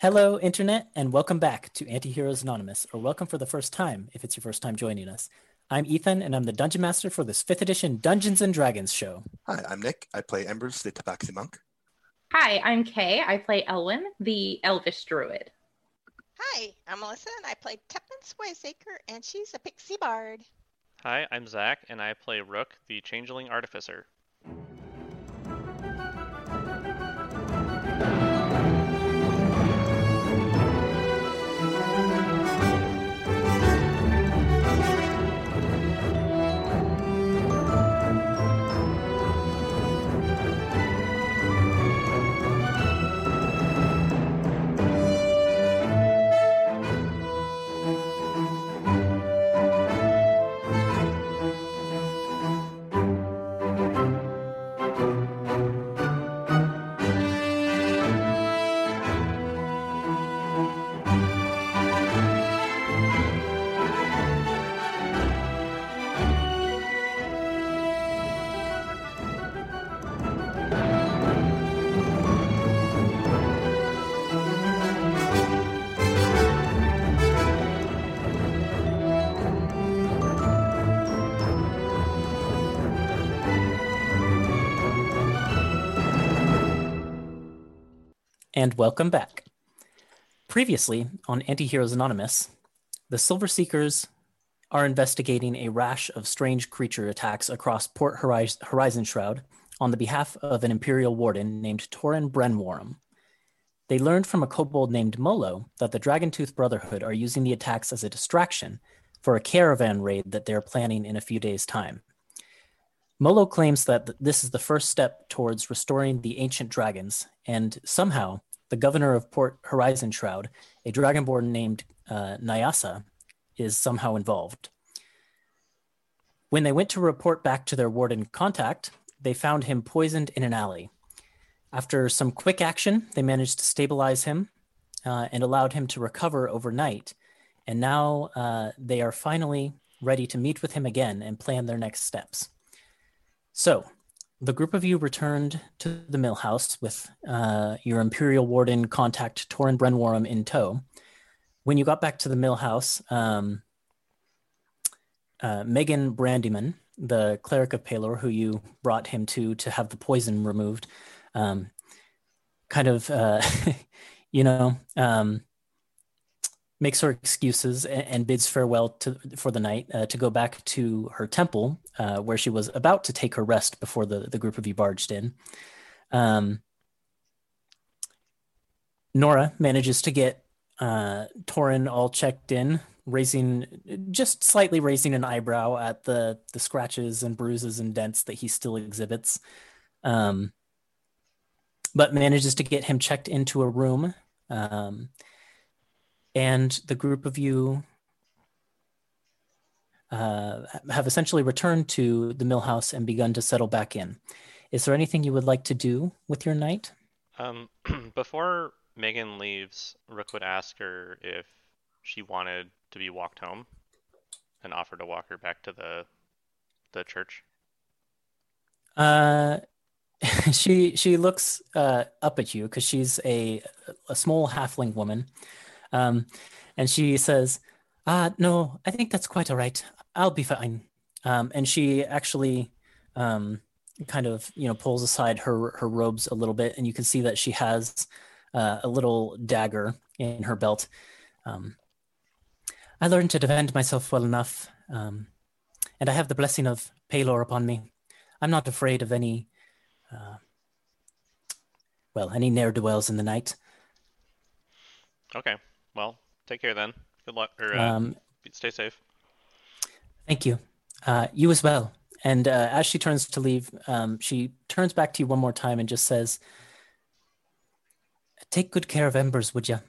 Hello, Internet, and welcome back to Antiheroes Anonymous, or welcome for the first time if it's your first time joining us. I'm Ethan, and I'm the Dungeon Master for this 5th edition Dungeons and Dragons show. Hi, I'm Nick. I play Embers, the Tabaxi Monk. Hi, I'm Kay. I play Elwyn, the Elvish Druid. Hi, I'm Melissa, and I play Tuppence Wiseacre, and she's a pixie bard. Hi, I'm Zach, and I play Rook, the Changeling Artificer. And welcome back. Previously on Antiheroes Anonymous, the Silver Seekers are investigating a rash of strange creature attacks across Port Horizon Shroud on the behalf of an Imperial warden named Torin Brenwarham. They learned from a kobold named Molo that the Dragontooth Brotherhood are using the attacks as a distraction for a caravan raid that they're planning in a few days' time. Molo claims that this is the first step towards restoring the ancient dragons, and somehow the governor of Port Horizon Shroud, a dragonborn named uh, Nyasa, is somehow involved. When they went to report back to their warden contact, they found him poisoned in an alley. After some quick action, they managed to stabilize him uh, and allowed him to recover overnight. And now uh, they are finally ready to meet with him again and plan their next steps. So, the group of you returned to the mill house with uh, your Imperial Warden contact Torin Brenwarham in tow. When you got back to the mill house, um, uh, Megan Brandyman, the cleric of Pelor, who you brought him to to have the poison removed, um, kind of, uh, you know, um, makes her excuses and, and, bids farewell to for the night uh, to go back to her temple uh, where she was about to take her rest before the, the group of you barged in. Um, Nora manages to get uh, Torin all checked in, raising just slightly raising an eyebrow at the the scratches and bruises and dents that he still exhibits. Um, but manages to get him checked into a room. Um, and the group of you uh, have essentially returned to the mill house and begun to settle back in. Is there anything you would like to do with your night? Um, before Megan leaves, Rook would ask her if she wanted to be walked home and offer to walk her back to the the church. Uh, she she looks uh, up at you because she's a a small halfling woman, um, and she says, "Ah, no, I think that's quite all right. I'll be fine." Um, and she actually um, kind of you know pulls aside her her robes a little bit, and you can see that she has uh, a little dagger in her belt. Um, I learned to defend myself well enough, um, and I have the blessing of Pelor upon me. I'm not afraid of any, uh, well, any ne'er do wells in the night. Okay. Well, take care then. Good luck. Or uh, um, stay safe. Thank you. Uh, you as well. And uh, as she turns to leave, um, she turns back to you one more time and just says, "Take good care of Embers, would you?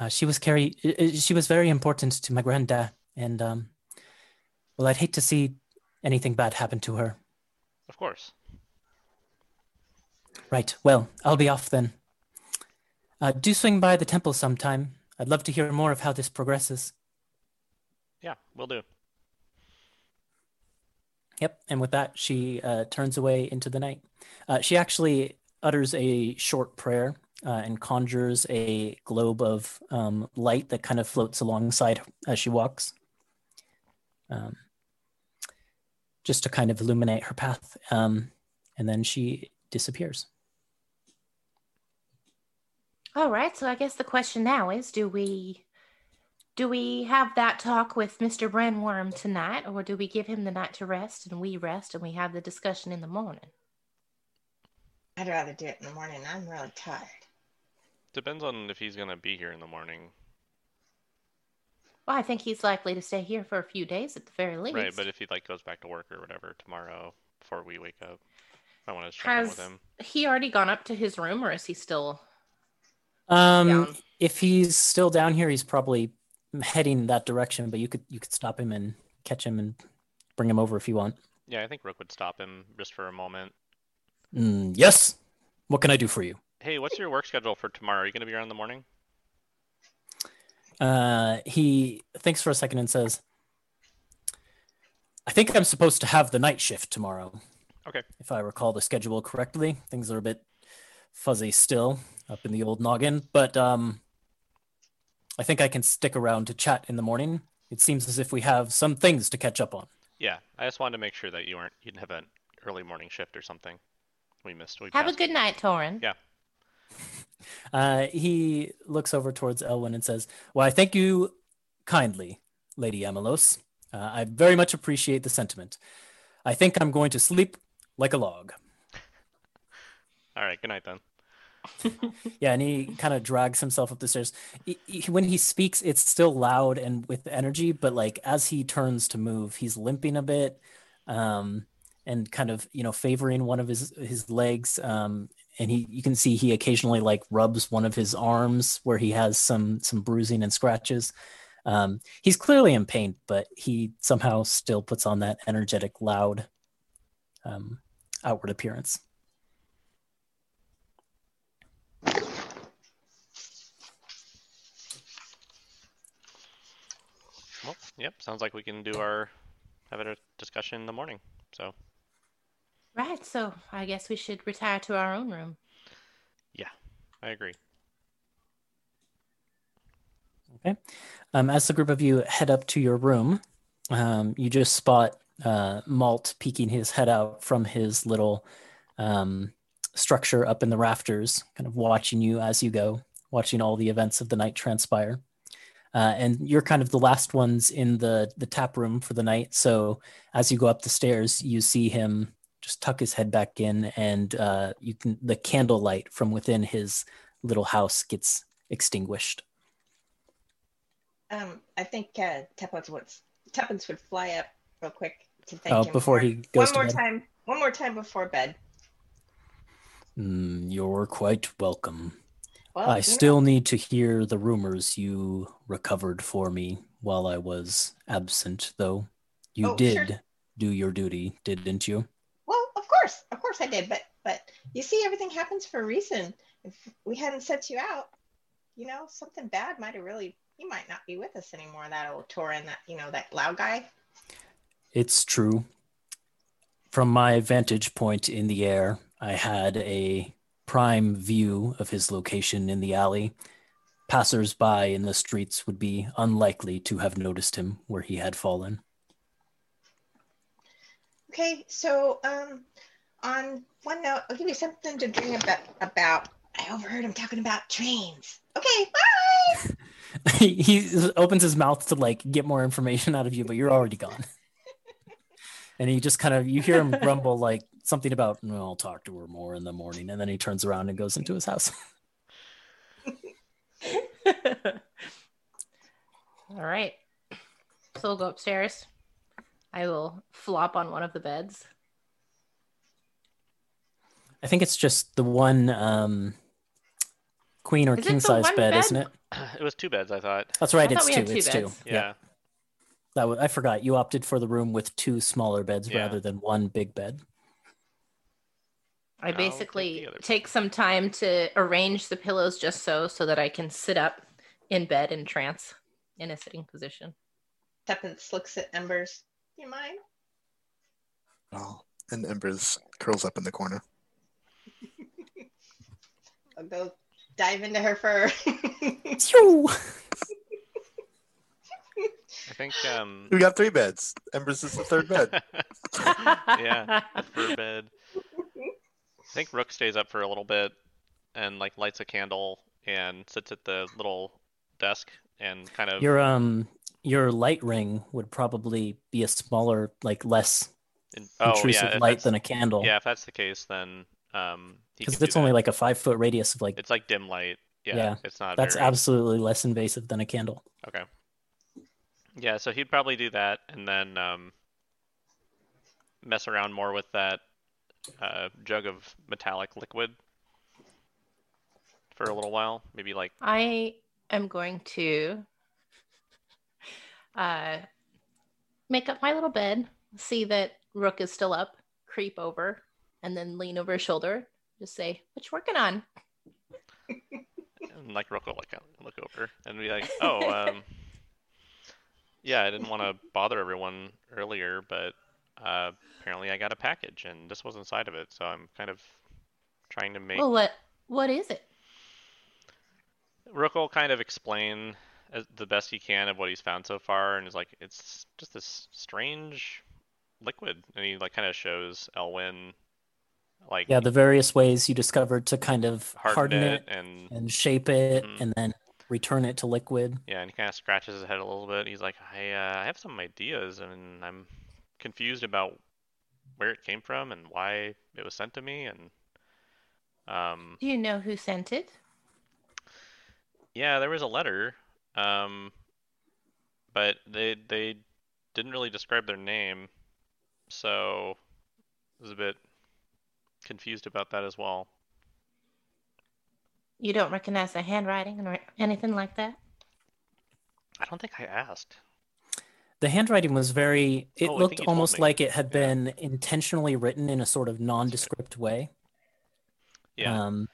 Uh, she was carry. She was very important to my granddad, and um, well, I'd hate to see anything bad happen to her." Of course. Right. Well, I'll be off then. Uh, do swing by the temple sometime. I'd love to hear more of how this progresses. Yeah, we'll do. Yep. And with that, she uh, turns away into the night. Uh, she actually utters a short prayer uh, and conjures a globe of um, light that kind of floats alongside as she walks, um, just to kind of illuminate her path. Um, and then she disappears. All right, so I guess the question now is do we do we have that talk with Mr. Brandworm tonight or do we give him the night to rest and we rest and we have the discussion in the morning? I'd rather do it in the morning. I'm really tired. Depends on if he's gonna be here in the morning. Well, I think he's likely to stay here for a few days at the very least. Right, but if he like goes back to work or whatever tomorrow before we wake up, I want to check in with Has him. he already gone up to his room or is he still Um, down? if he's still down here, he's probably heading that direction. But you could you could stop him and catch him and bring him over if you want. Yeah, I think Rook would stop him just for a moment. Mm, yes. What can I do for you? Hey, what's your work schedule for tomorrow? Are you gonna be around in the morning? Uh, he thinks for a second and says, "I think I'm supposed to have the night shift tomorrow." Okay. If I recall the schedule correctly, things are a bit fuzzy still up in the old noggin, but um, I think I can stick around to chat in the morning. It seems as if we have some things to catch up on. Yeah, I just wanted to make sure that you weren't you didn't have an early morning shift or something. We missed. We Have a good night, Torin. Yeah. Uh, he looks over towards Elwyn and says, Well, I thank you kindly, Lady Amelos. Uh, I very much appreciate the sentiment. I think I'm going to sleep like a log. All right. Good night then. Yeah, and he kind of drags himself up the stairs. He- he- when he speaks, it's still loud and with energy, but like as he turns to move, he's limping a bit, um, and kind of you know favoring one of his his legs. Um, and he you can see he occasionally like rubs one of his arms where he has some some bruising and scratches. Um, he's clearly in pain, but he somehow still puts on that energetic, loud um, outward appearance. Well, yep. Sounds like we can do our have a discussion in the morning. So Right, so I guess we should retire to our own room. Yeah, I agree. Okay. Um, as the group of you head up to your room, um, you just spot uh, Malt peeking his head out from his little um, structure up in the rafters, kind of watching you as you go, watching all the events of the night transpire. Uh, and you're kind of the last ones in the the tap room for the night. So as you go up the stairs, you see him just tuck his head back in, and uh, you can the candlelight from within his little house gets extinguished. Um, I think uh, Tuppence would Tuppence would fly up real quick to thank Oh, him before for- he goes one more bed. time. One more time before bed. Mm, you're quite welcome. Well, I you still need to hear the rumors you recovered for me while I was absent, though. You Oh, did sure. do your duty, didn't you? well, of course, of course I did, but but you see, everything happens for a reason. If we hadn't set you out, you know, something bad might have really. He might not be with us anymore. That old Torin, that you know, that loud guy. It's true. From my vantage point in the air, I had a prime view of his location in the alley. Passers-by in the streets would be unlikely to have noticed him where he had fallen. Okay, so um, on one note, I'll give you something to dream about. About I overheard him talking about trains. Okay, bye. he he opens his mouth to like get more information out of you, but you're already gone. and he just kind of you hear him grumble like something about "No, I'll talk to her more in the morning, and then he turns around and goes into his house. All right. So we'll go upstairs. I will flop on one of the beds. I think it's just the one um, queen or Is it king the size one bed, bed? isn't it? It was two beds, I thought. That's right. I It's we two. had two It's two. beds. Yeah. That was, I forgot. You opted for the room with two smaller beds Yeah. rather than one big bed. I basically take some time to arrange the pillows just so so that I can sit up in bed in trance in a sitting position. Tuppence looks at Embers. You mind? Oh, and Embers curls up in the corner. I'll go dive into her fur. Phew. I think um We got three beds. Embers is the third bed. yeah, the fur bed. I think Rook stays up for a little bit and like lights a candle and sits at the little desk and kind of Your um your light ring would probably be a smaller, like less in- oh intrusive yeah, light than a candle. Yeah, if that's the case, then um because it's only like a five foot radius of like it's like dim light. Yeah, Yeah, it's not. that's very... absolutely less invasive than a candle. Okay. Yeah, so he'd probably do that and then um, mess around more with that uh, jug of metallic liquid for a little while. Maybe like I am going to uh, make up my little bed, see that Rook is still up, creep over, and then lean over his shoulder. Just say, "What you working on?" and like Rook will look look over and be like, "Oh, um, yeah, I didn't want to bother everyone earlier, but uh, apparently I got a package and this was inside of it, so I'm kind of trying to make." Well, what what is it? Rook will kind of explain as, the best he can of what he's found so far, and is like, it's just this strange liquid, and he like kind of shows Elwyn, like Yeah, the various ways you discovered to kind of harden, harden it, it and and shape it Mhm. and then return it to liquid. yeah, and he kind of scratches his head a little bit. He's like, I uh, I have some ideas, and I'm confused about where it came from and why it was sent to me, and um, Do you know who sent it? Yeah, there was a letter, um, but they they didn't really describe their name, so I was a bit confused about that as well. You don't recognize the handwriting or anything like that? I don't think I asked. The handwriting was very it Oh, looked almost like it had Yeah. been intentionally written in a sort of nondescript way. Yeah, Um,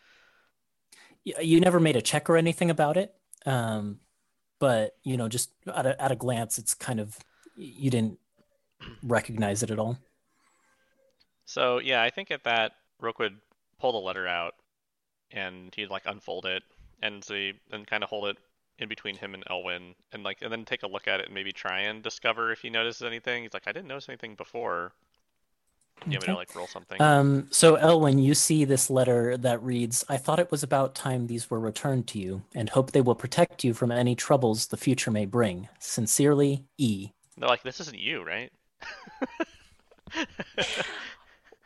you never made a check or anything about it. Um, but you know, just at a, at a glance, it's kind of you didn't recognize it at all. so yeah, I think at that Rook would pull the letter out, and he'd like unfold it and see and kind of hold it in between him and Elwyn, and like and then take a look at it and maybe try and discover if he notices anything. He's like, I didn't notice anything before. You want me to like roll something? Um, so Elwyn, you see this letter that reads, I thought it was about time these were returned to you, and hope they will protect you from any troubles the future may bring. Sincerely, E. They're like, this isn't you, right?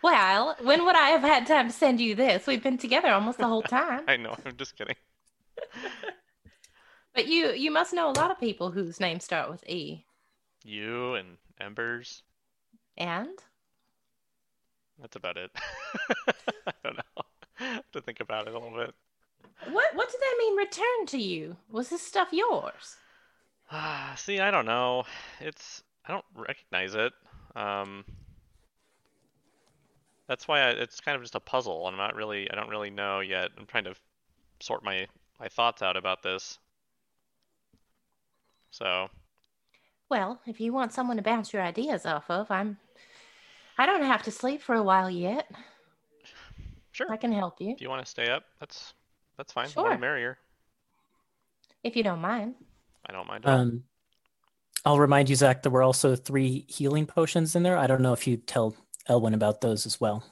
Well, when would I have had time to send you this? We've been together almost the whole time. I know, I'm just kidding. But you you must know a lot of people whose names start with E. You and Embers. And That's about it. I don't know. I have to think about it a little bit. what what did that mean return to you? Was this stuff yours? Ah, see, I don't know. It's I don't recognize it. Um, that's why I, it's kind of just a puzzle. I'm not really. I don't really know yet. I'm trying to sort my my thoughts out about this. So Well, if you want someone to bounce your ideas off of, I'm I don't have to sleep for a while yet. sure, I can help you if you want to stay up, that's that's fine. Sure. More the merrier. if you don't mind. I don't mind. Um, I'll remind you, Zach, there were also three healing potions in there. I don't know if you tell Elwyn about those as well.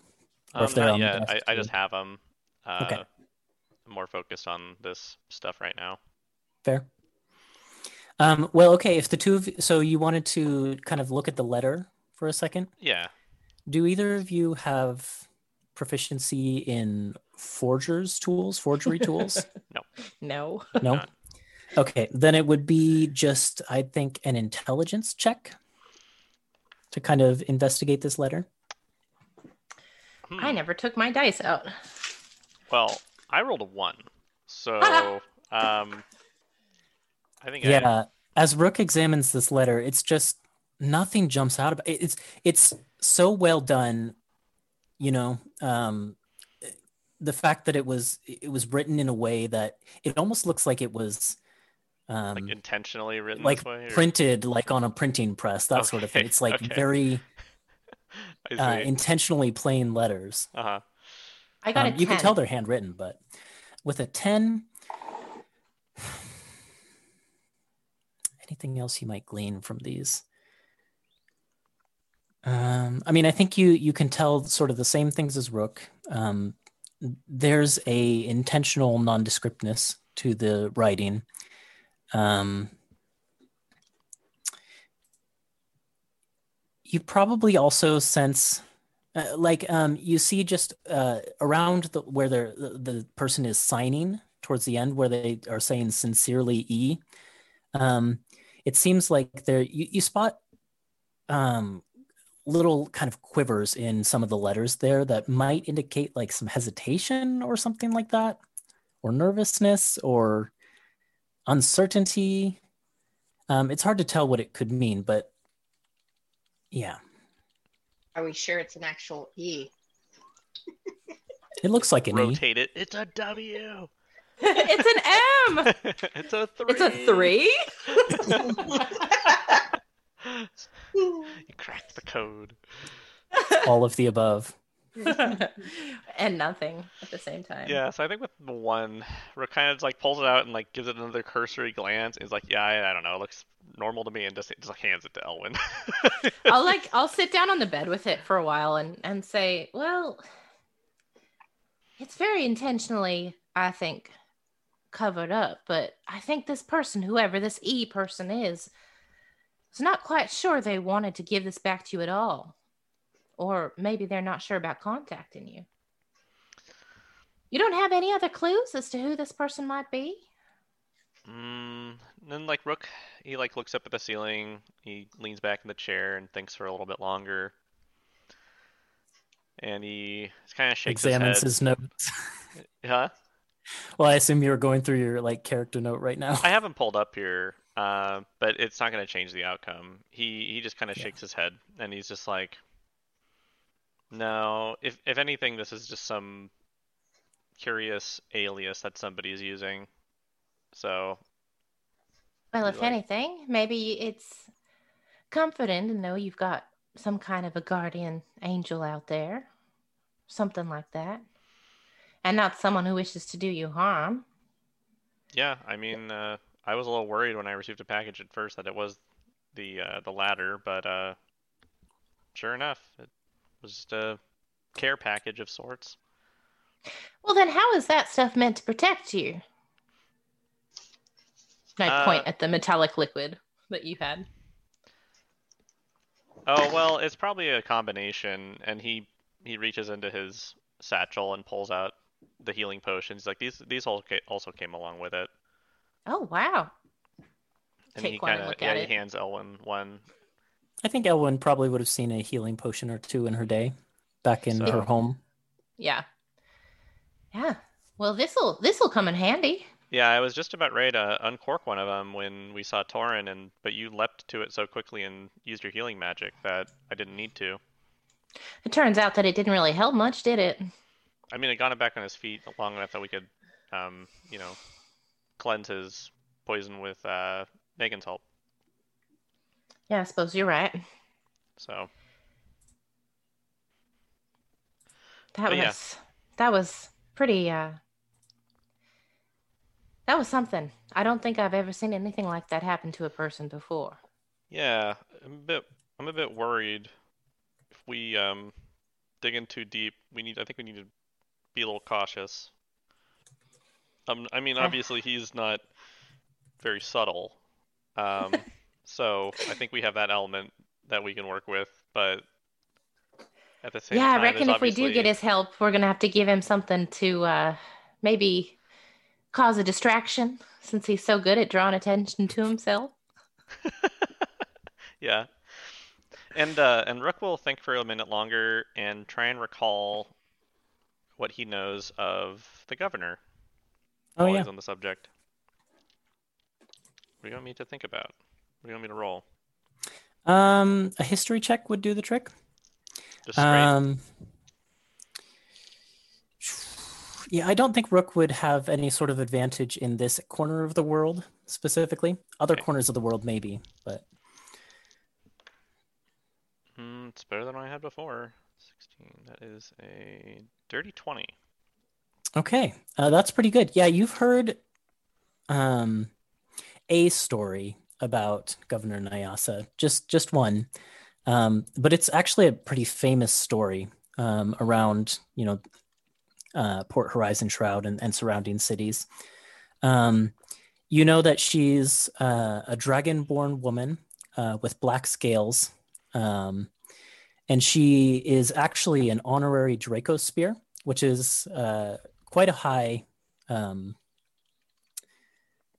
or if Um, they're not on the yet. I, desk I too. just have them. Uh, Okay. I'm more focused on this stuff right now. Fair. Um, well, okay. If the two of so you wanted to kind of look at the letter for a second, Yeah. do either of you have proficiency in forgers tools, forgery tools? No. No. not. Okay, then it would be just I think an intelligence check to kind of investigate this letter. I Hmm. never took my dice out. Well, I rolled a one, so um, I think I, Yeah, as Rook examines this letter, it's just nothing jumps out about it. It's it's so well done, you know. Um, the fact that it was it was written in a way that it almost looks like it was um, like intentionally written like this way. Or... printed like on a printing press, that sort of thing. It's like okay. very uh, intentionally plain letters. uh-huh. I got Um, a you can tell they're handwritten, but with a 10. Anything else you might glean from these? Um, I mean, I think you you can tell sort of the same things as Rook. Um, there's a intentional nondescriptness to the writing. Um, you probably also sense uh, like um, you see just uh, around the, where the, the person is signing towards the end where they are saying sincerely e um, it seems like there you, you spot um, little kind of quivers in some of the letters there that might indicate like some hesitation or something like that or nervousness or uncertainty um, it's hard to tell what it could mean but yeah Are we sure it's an actual E? it looks like an e Rotate it. It's a W. it's an M. it's a three. It's a three. you cracked the code. all of the above and nothing at the same time. Yeah, so I think with the one, Rook kind of like pulls it out and like gives it another cursory glance. And is like, yeah, I, I don't know, it looks normal to me, and just just like hands it to Elwyn. I'll like I'll sit down on the bed with it for a while and and say, well, it's very intentionally, I think, covered up. But I think this person, whoever this E person is, is not quite sure they wanted to give this back to you at all, or maybe they're not sure about contacting you. You don't have any other clues as to who this person might be? Mm, then like Rook, he like looks up at the ceiling. He leans back in the chair and thinks for a little bit longer. And he kind of shakes examines his his notes. Huh? Well i assume you're going through your like character note right now I haven't pulled up here, uh, but it's not going to change the outcome. He he just kind of Yeah. shakes his head and he's just like, no. If if anything, this is just some curious alias that somebody's using. So Well, if like- anything, maybe it's comforting to know you've got some kind of a guardian angel out there, something like that, and not someone who wishes to do you harm. yeah, I mean, uh, I was a little worried when I received a package at first that it was the uh, the latter, but uh, sure enough, it was just a care package of sorts. Well, then, how is that stuff meant to protect you? And I Uh, point at the metallic liquid that you had. Oh well, it's probably a combination, and he he reaches into his satchel and pulls out the healing potions. Like these these all ca- also came along with it, Oh, wow. and Take he one and kind of yeah he hands Elwyn one. i think elwyn probably would have seen a healing potion or two in her day back in So- her home Yeah. Yeah. Well, this'll this'll come in handy. Yeah, I was just about ready to uncork one of them when we saw Torin, and but you leapt to it so quickly and used your healing magic that I didn't need to. It turns out that it didn't really help much, did it? I mean, it got him back on his feet long enough that we could, um, you know, cleanse his poison with uh, Megan's help. Yeah, I suppose you're right. So That But yeah. was that was pretty uh that was something. I don't think I've ever seen anything like that happen to a person before. yeah, I'm a bit I'm a bit worried if we um, dig in too deep. We need I think we need to be a little cautious. Um, I mean, obviously he's not very subtle, um, so I think we have that element that we can work with. But at the same yeah, time, I reckon if we do get his help, we're gonna have to give him something to uh maybe cause a distraction since he's so good at drawing attention to himself. Yeah. And uh, and Rook will think for a minute longer and try and recall what he knows of the governor oh while yeah he's on the subject. What do you want me to think about? What do you want me to roll? um a history check would do the trick Just straight. Um, yeah, I don't think Rook would have any sort of advantage in this corner of the world specifically. Other Okay. corners of the world, maybe, but Hmm, it's better than I had before. 16. That is a dirty 20. Okay, uh, that's pretty good. Yeah, you've heard um, a story about Governor Nyasa, just just one, um, but it's actually a pretty famous story um, around you know uh, Port Horizon Shroud and, and surrounding cities. Um, you know that she's uh, a dragon-born woman uh, with black scales, um, and she is actually an honorary Draco Spear, which is uh, quite a high um,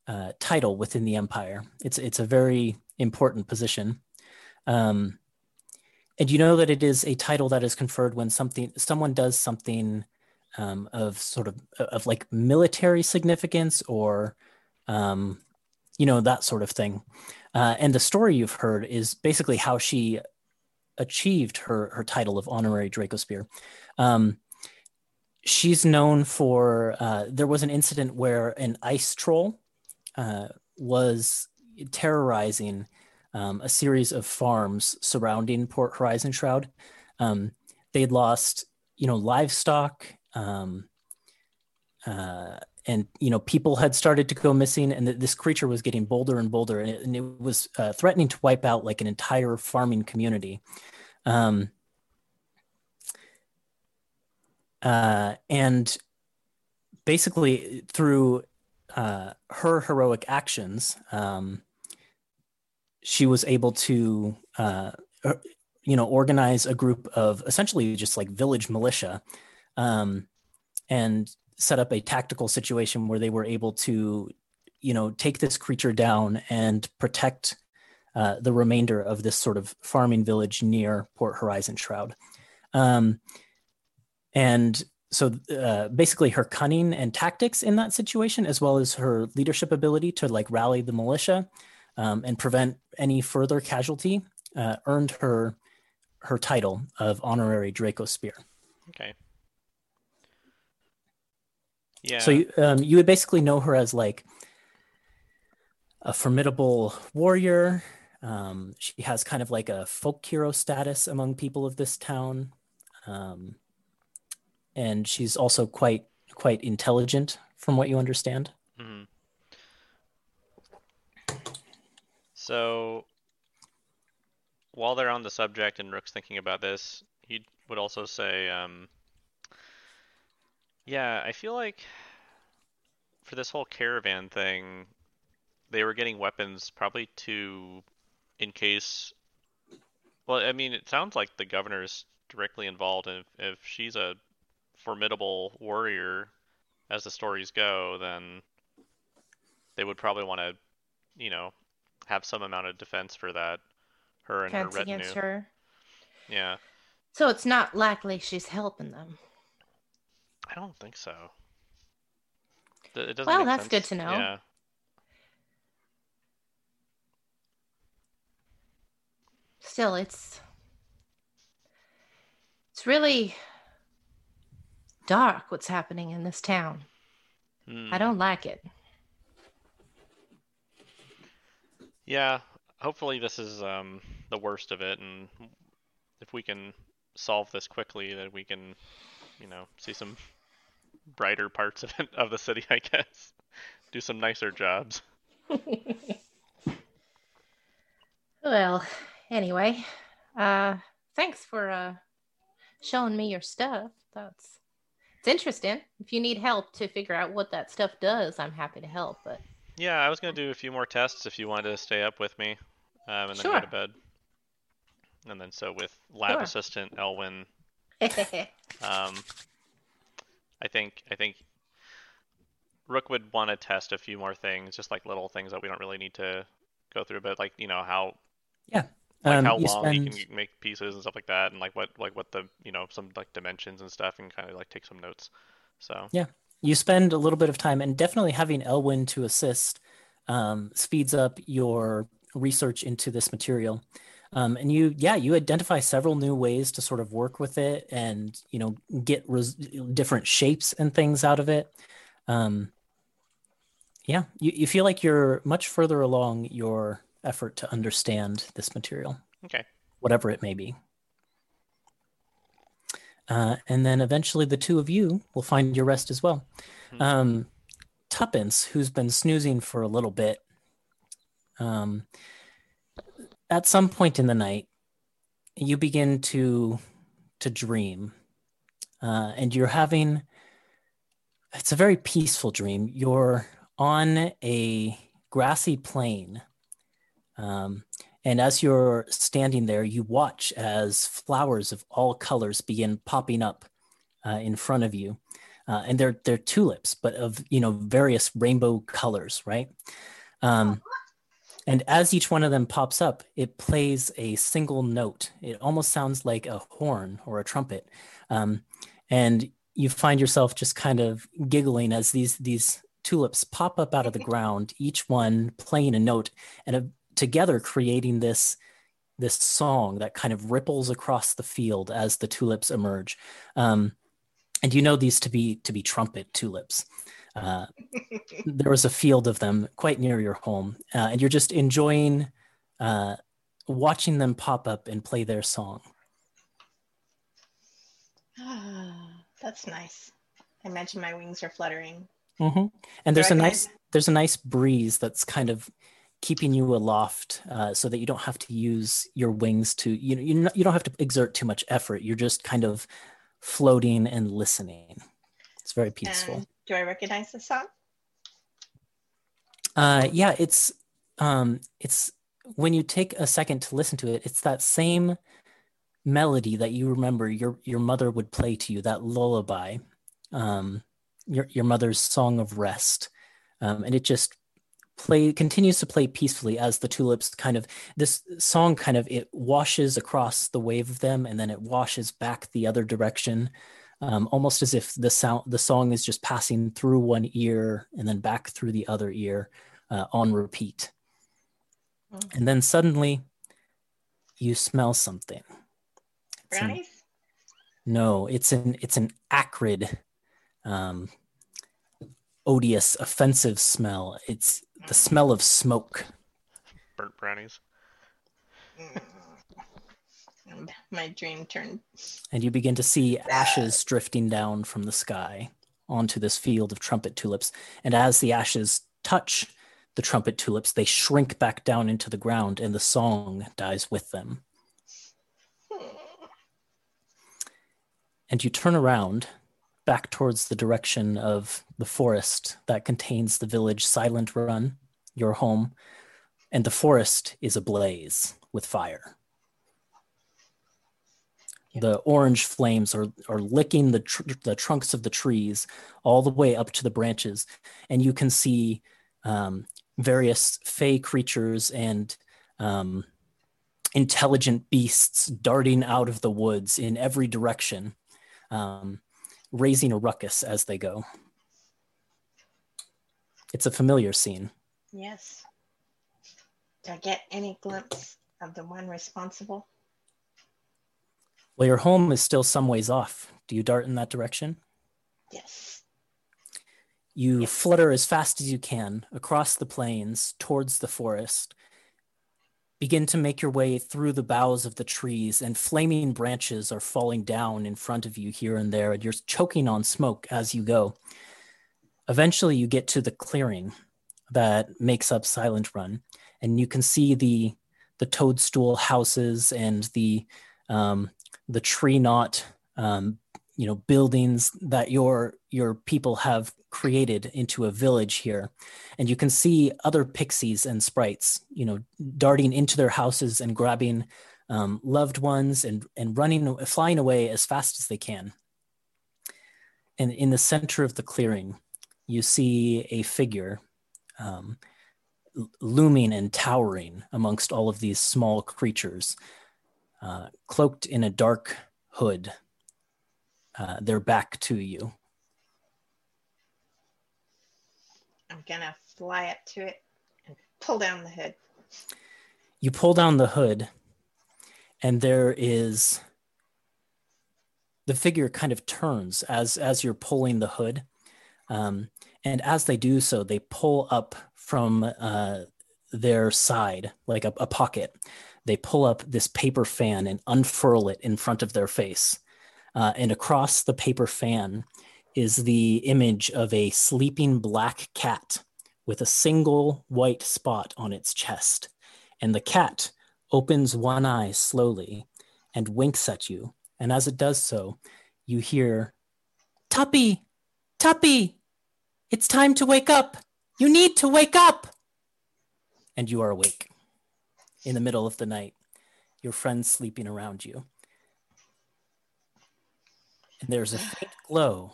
uh, title within the empire. It's it's a very important position, um, and you know that it is a title that is conferred when something someone does something um, of sort of of like military significance or um, you know that sort of thing. Uh, and the story you've heard is basically how she achieved her her title of honorary Draco Spear. Um, she's known for uh, there was an incident where an ice troll uh, was terrorizing um, a series of farms surrounding Port Horizon Shroud. Um, they'd lost, you know, livestock, um, uh, and you know, people had started to go missing, and th- this creature was getting bolder and bolder, and it, and it was uh, threatening to wipe out like an entire farming community. Um, uh, and basically, through uh, her heroic actions, um, she was able to, uh, er, you know, organize a group of essentially just like village militia, um, and set up a tactical situation where they were able to, you know, take this creature down and protect uh, the remainder of this sort of farming village near Port Horizon Shroud. Um, and so uh, basically her cunning and tactics in that situation as well as her leadership ability to like rally the militia um, and prevent any further casualty uh, earned her her title of honorary draco spear Okay. Yeah. so you, um, you would basically know her as like a formidable warrior um, she has kind of like a folk hero status among people of this town um, and she's also quite quite intelligent from what you understand Mhm. So, while they're on the subject and Rook's thinking about this, he would also say, um, yeah, I feel like for this whole caravan thing, they were getting weapons probably to, in case. Well, I mean, it sounds like the governor's directly involved, and if, if she's a formidable warrior, as the stories go, then they would probably want to, you know, have some amount of defense for that. Her and her retinue. against her. Yeah, So it's not likely she's helping them. I don't think so. It doesn't Well, that's good to know. Yeah. Still, it's it's really dark what's happening in this town. I Hmm. don't like it. Yeah, hopefully this is um, the worst of it, and if we can solve this quickly, then we can, you know, see some brighter parts of it, of the city, I guess. Do some nicer jobs. Well, anyway, uh, thanks for uh, showing me your stuff. That's it's interesting. If you need help to figure out what that stuff does, I'm happy to help. But Yeah, I was gonna do a few more tests if you wanted to stay up with me, um, and then go to bed. And then so with lab Sure. assistant Elwyn, um, I think I think Rook would want to test a few more things, just like little things that we don't really need to go through, but like you know how yeah. like Um, how long spend- you can make pieces and stuff like that, and like what like what the you know some like dimensions and stuff, and kind of like take some notes. So. Yeah, you spend a little bit of time and definitely having elwyn to assist um, speeds up your research into this material um, and you yeah you identify several new ways to sort of work with it and you know get res- different shapes and things out of it um, yeah you, you feel like you're much further along your effort to understand this material okay, whatever it may be Uh, and then eventually the two of you will find your rest as well. Hmm. Um, Tuppence, who's been snoozing for a little bit, um, at some point in the night, you begin to to dream, uh, and you're having. It's a very peaceful dream. You're on a grassy plain, um, and as you're standing there, you watch as flowers of all colors begin popping up uh, in front of you, uh, and they're they're tulips, but of you know various rainbow colors, right? Um, and as each one of them pops up, it plays a single note. It almost sounds like a horn or a trumpet. Um, and you find yourself just kind of giggling as these these tulips pop up out of the ground, each one playing a note and a, together creating this this song that kind of ripples across the field as the tulips emerge. Um, and you know these to be to be trumpet tulips. Uh, there was a field of them quite near your home, uh, and you're just enjoying uh, watching them pop up and play their song. Ah, that's nice. I imagine my wings are fluttering. hmm And there's a nice there's a nice breeze that's kind of keeping you aloft, uh, so that you don't have to use your wings to you know you not, you don't have to exert too much effort. You're just kind of floating and listening. It's very peaceful. And do I recognize the song? Uh, yeah, it's um, it's when you take a second to listen to it, it's that same melody that you remember your your mother would play to you, that lullaby, um, your your mother's song of rest, um, and it just play continues to play peacefully as the tulips kind of this song kind of it washes across the wave of them and then it washes back the other direction um, almost as if the sound the song is just passing through one ear and then back through the other ear uh, on repeat. Mm. and then suddenly you smell something. It's an- no it's an it's an acrid um, odious offensive smell. It's the smell of smoke. Burnt brownies. My dream turned. and you begin to see ashes drifting down from the sky onto this field of trumpet tulips. And as the ashes touch the trumpet tulips, they shrink back down into the ground, and the song dies with them. And you turn around back towards the direction of the forest that contains the village Silent Run, your home, and the forest is ablaze with fire. The orange flames are, are licking the, tr- the trunks of the trees all the way up to the branches, and you can see um, various fey creatures and um, intelligent beasts darting out of the woods in every direction, um, raising a ruckus as they go. It's a familiar scene. Yes. Do I get any glimpse of the one responsible? Well, your home is still some ways off. Do you dart in that direction? Yes. You Yes. flutter as fast as you can across the plains towards the forest. Begin to make your way through the boughs of the trees, and flaming branches are falling down in front of you here and there, and you're choking on smoke as you go. Eventually, you get to the clearing that makes up Silent Run, and you can see the the toadstool houses and the um, the tree knot um, you know buildings that your your people have created into a village here. And you can see other pixies and sprites you know darting into their houses and grabbing um, loved ones and and running flying away as fast as they can. And in the center of the clearing you see a figure um, looming and towering amongst all of these small creatures uh, cloaked in a dark hood uh, their back to you. I'm gonna fly up to it and pull down the hood. You pull down the hood, and there is the figure kind of turns as as you're pulling the hood, um, and as they do so, they pull up from uh, their side like a, a pocket. They pull up this paper fan and unfurl it in front of their face. Uh, and across the paper fan is the image of a sleeping black cat with a single white spot on its chest. And the cat opens one eye slowly and winks at you. And as it does so, you hear, Tuppy, Tuppy, it's time to wake up. You need to wake up. And you are awake in the middle of the night, your friends sleeping around you. And there's a faint glow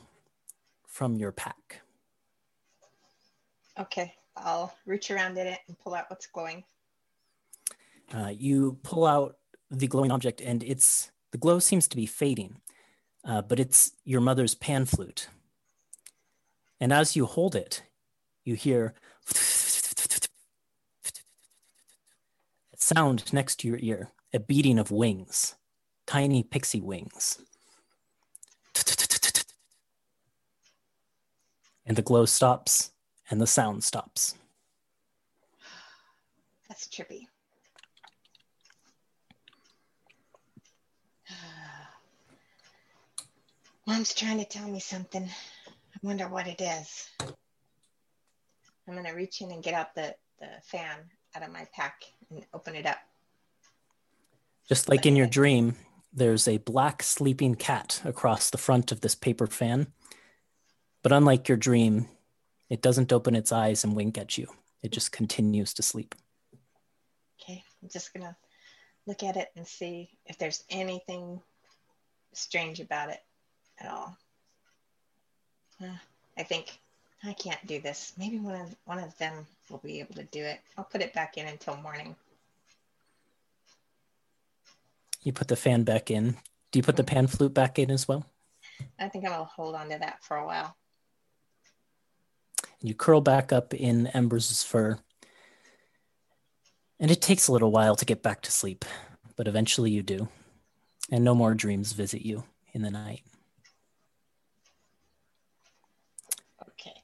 from your pack. Okay, I'll reach around in it and pull out what's glowing. Uh, you pull out the glowing object, and it's the glow seems to be fading, uh, but it's your mother's pan flute. And as you hold it, you hear a sound next to your ear, a beating of wings, tiny pixie wings. And the glow stops and the sound stops. That's trippy. Mom's trying to tell me something. I wonder what it is. I'm gonna reach in and get out the, the fan out of my pack and open it up. Just like in your dream, there's a black sleeping cat across the front of this paper fan. But unlike your dream, it doesn't open its eyes and wink at you. It just continues to sleep. Okay, I'm just gonna look at it and see if there's anything strange about it at all. I think I can't do this. Maybe one of one of them will be able to do it. I'll put it back in until morning. You put the fan back in. Do you put the pan flute back in as well? I think I'll hold on to that for a while. You curl back up in Embers' fur. And it takes a little while to get back to sleep, but eventually you do. And no more dreams visit you in the night. Okay.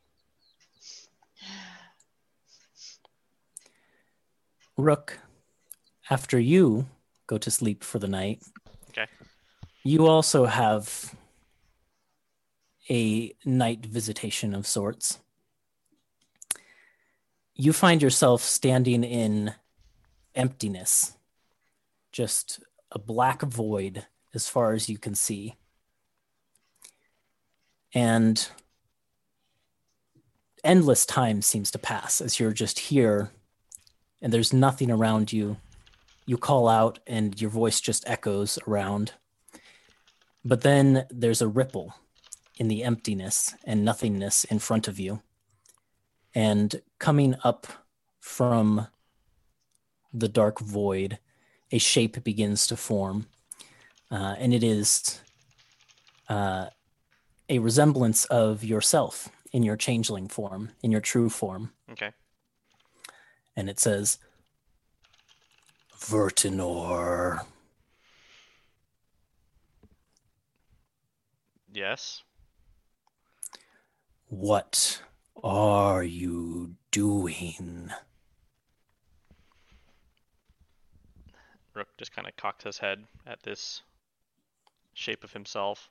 Rook, after you go to sleep for the night, Okay. you also have a night visitation of sorts. You find yourself standing in emptiness, just a black void as far as you can see. And endless time seems to pass as you're just here and there's nothing around you. You call out and your voice just echoes around. But then there's a ripple in the emptiness and nothingness in front of you. And coming up from the dark void, a shape begins to form. Uh, and it is uh, a resemblance of yourself in your changeling form, in your true form. Okay. And it says, Vertinor. Yes. What are you doing? Rook just kind of cocked his head at this shape of himself.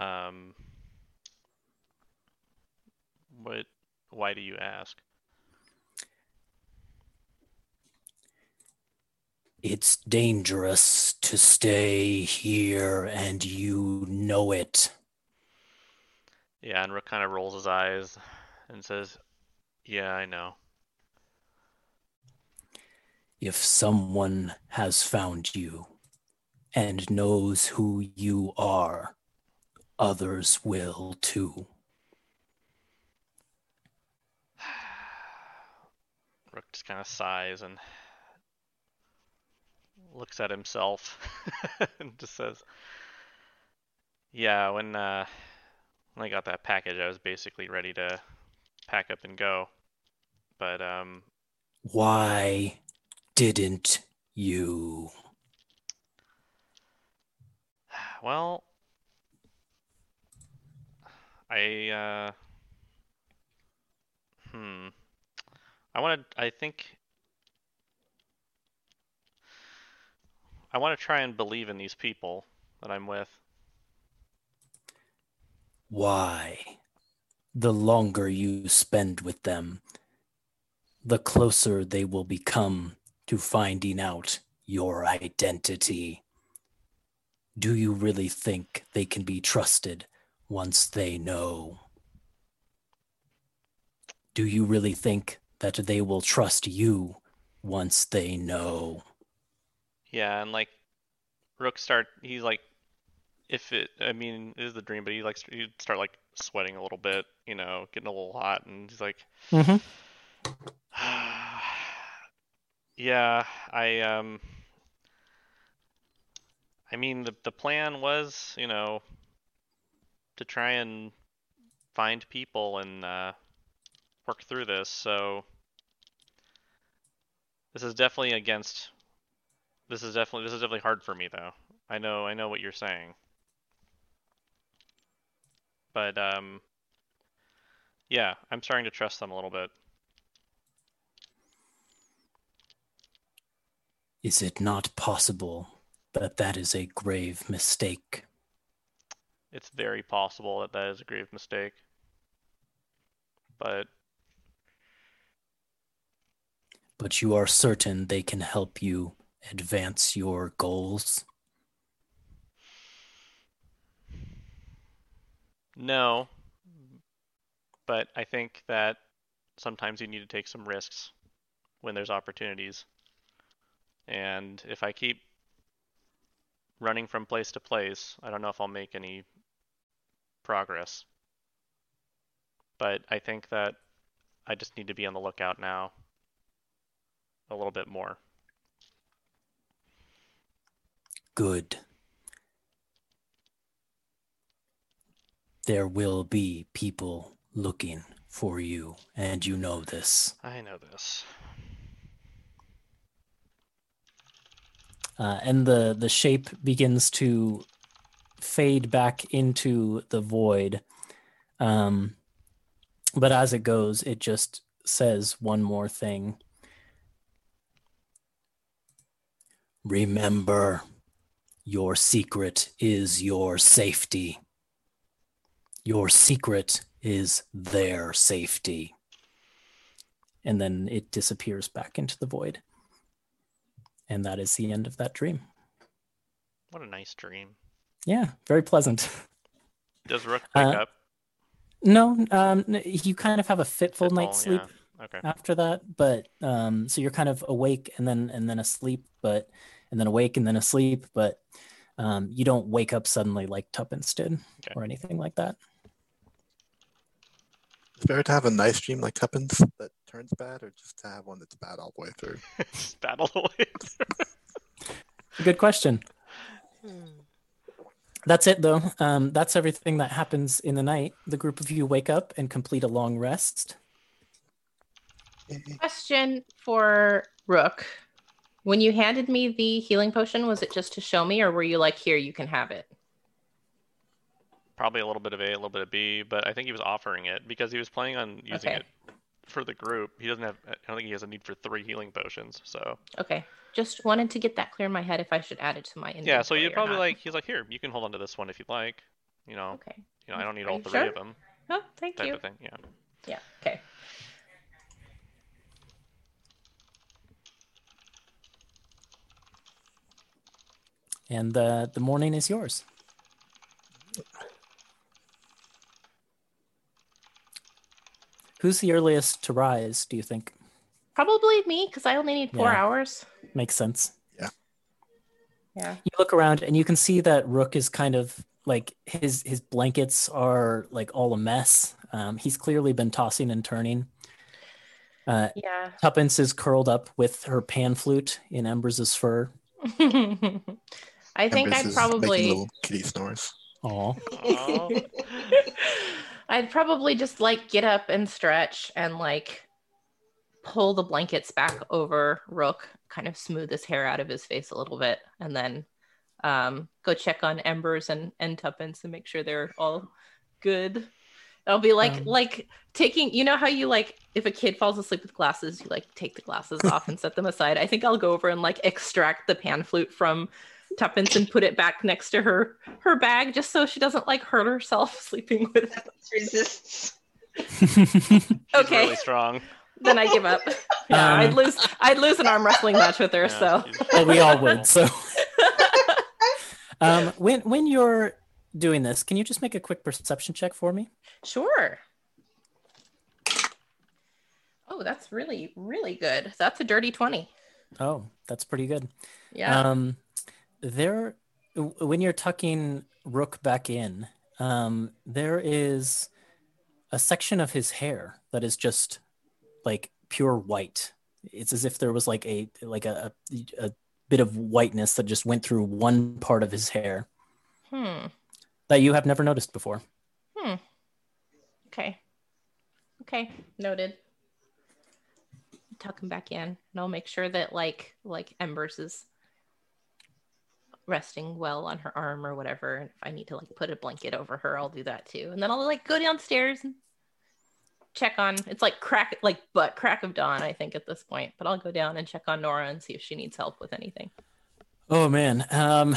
Um, what? Why do you ask? It's dangerous to stay here, and you know it. Yeah, and Rook kind of rolls his eyes and says, "Yeah, I know." If someone has found you and knows who you are, others will too. Rook just kind of sighs and looks at himself and just says, "Yeah, when uh, when I got that package, I was basically ready to pack up and go, but um, Why didn't you? well, I uh, hmm, I wanted, I think." I want to try and believe in these people that I'm with. Why? The longer you spend with them, the closer they will become to finding out your identity. Do you really think they can be trusted once they know? Do you really think that they will trust you once they know? Yeah, and like Rook start he's like if it I mean it is the dream, but he likes he'd start like sweating a little bit, you know, getting a little hot and he's like Mm-hmm. Yeah, I um I mean the the plan was, you know, to try and find people and uh work through this, so this is definitely against this is definitely this is definitely hard for me though. I know I know what you're saying. But um yeah, I'm starting to trust them a little bit. Is it not possible that that is a grave mistake? It's very possible that that is a grave mistake. But But you are certain they can help you advance your goals? no. But I think that sometimes you need to take some risks when there's opportunities. And if I keep running from place to place, I don't know if I'll make any progress. But I think that I just need to be on the lookout now a little bit more. Good. There will be people looking for you, and you know this. I know this. Uh, and the the shape begins to fade back into the void. Um, but as it goes, it just says one more thing. Remember, your secret is your safety. Your secret is their safety. And then it disappears back into the void. And that is the end of that dream. What a nice dream. Yeah, very pleasant. Does Rook wake Uh, up? No, um, you kind of have a fitful Fitful, night's sleep yeah. Okay. after that, but um, so you're kind of awake and then and then asleep, but and then awake and then asleep, but um, you don't wake up suddenly like Tuppence did Okay. or anything like that. It's better to have a nice dream like Tuppence that turns bad, or just to have one that's bad all the way through. Just battle away. Good question. That's it though. Um, that's everything that happens in the night. The group of you wake up and complete a long rest. Question for Rook. When you handed me the healing potion, was it just to show me, or were you like, here, you can have it? Probably a little bit of A, a little bit of B, but I think he was offering it because he was planning on using Okay. it for the group. He doesn't have. I don't think he has a need for three healing potions. So Okay. Just wanted to get that clear in my head if I should add it to my inventory. yeah, so you'd or probably not. like. He's like, here, you can hold on to this one if you'd like. You know, Okay. you know, I don't need Are all three sure? of them. Oh, thank Type you. of thing. Yeah. Yeah. Okay. And uh, the morning is yours. Who's the earliest to rise, do you think? Probably me, because I only need four Yeah. hours. Makes sense. Yeah. Yeah. You look around and you can see that Rook is kind of like his his blankets are like all a mess. Um, he's clearly been tossing and turning. Uh, Yeah. Tuppence is curled up with her pan flute in Embers' fur. I think I'd probably. little kitty snores. Aw. Aw. I'd probably just like get up and stretch and like pull the blankets back over Rook, kind of smooth his hair out of his face a little bit, and then um, go check on Embers and, and Tuppence and make sure they're all good. I'll be like Um, like taking you know how you like if a kid falls asleep with glasses, you like take the glasses off and set them aside. I think I'll go over and like extract the pan flute from tuppence and put it back next to her her bag just so she doesn't like hurt herself sleeping with it. Resists. Okay. really strong. Then I give up. Yeah, Um, I'd lose I'd lose an arm wrestling match with her, Yeah, so Well, we all would. So, um, when when you're doing this, can you just make a quick perception check for me? sure. Oh, that's really, really good. That's a dirty 20. Oh, that's pretty good. Yeah. Um, there, when you're tucking Rook back in, um, there is a section of his hair that is just like pure white. It's as if there was like a like a a, bit of whiteness that just went through one part of his hair hmm. that you have never noticed before. Hmm. Okay. Okay. Noted. Tuck him back in, and I'll make sure that like like Embers is resting well on her arm or whatever. And if I need to like put a blanket over her, I'll do that too. And then I'll like go downstairs and check on. It's like crack like butt crack of dawn, I think at this point. But I'll go down and check on Nora and see if she needs help with anything. Oh man, um,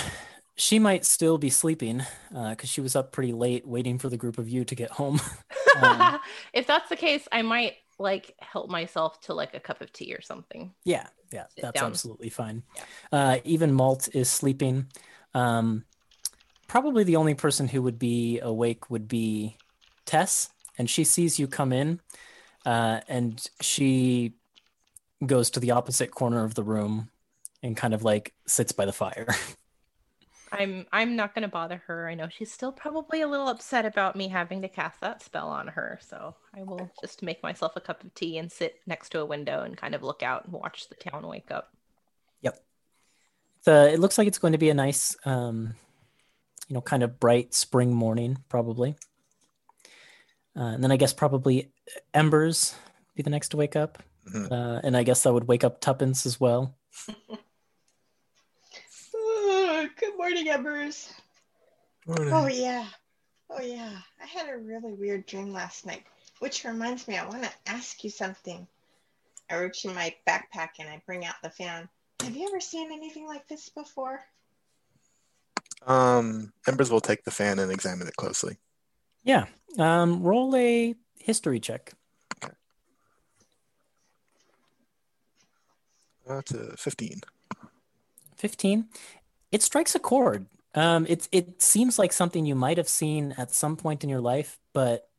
she might still be sleeping because she was up pretty late waiting for the group of you to get home. Um, if that's the case, I might like help myself to like a cup of tea or something. Yeah, yeah, Sit that's down. absolutely fine. Yeah. Uh, even Malt is sleeping. Um, probably the only person who would be awake would be Tess, and she sees you come in, uh, and she goes to the opposite corner of the room and kind of like sits by the fire. I'm I'm not gonna bother her. I know she's still probably a little upset about me having to cast that spell on her, so I will just make myself a cup of tea and sit next to a window and kind of look out and watch the town wake up. It's, uh, it looks like it's going to be a nice, um, you know, kind of bright spring morning, probably. Uh, and then I guess probably Embers be the next to wake up. Mhm. Uh, and I guess that would wake up Tuppence as well. Good morning, Embers. Morning. Oh yeah. Oh yeah. I had a really weird dream last night, which reminds me, I want to ask you something. I reach in my backpack and I bring out the fan. Have you ever seen anything like this before? Um, Embers will take the fan and examine it closely. Yeah. Um, roll a history check. That's a 15. 15 it strikes a chord um it it seems like something you might have seen at some point in your life but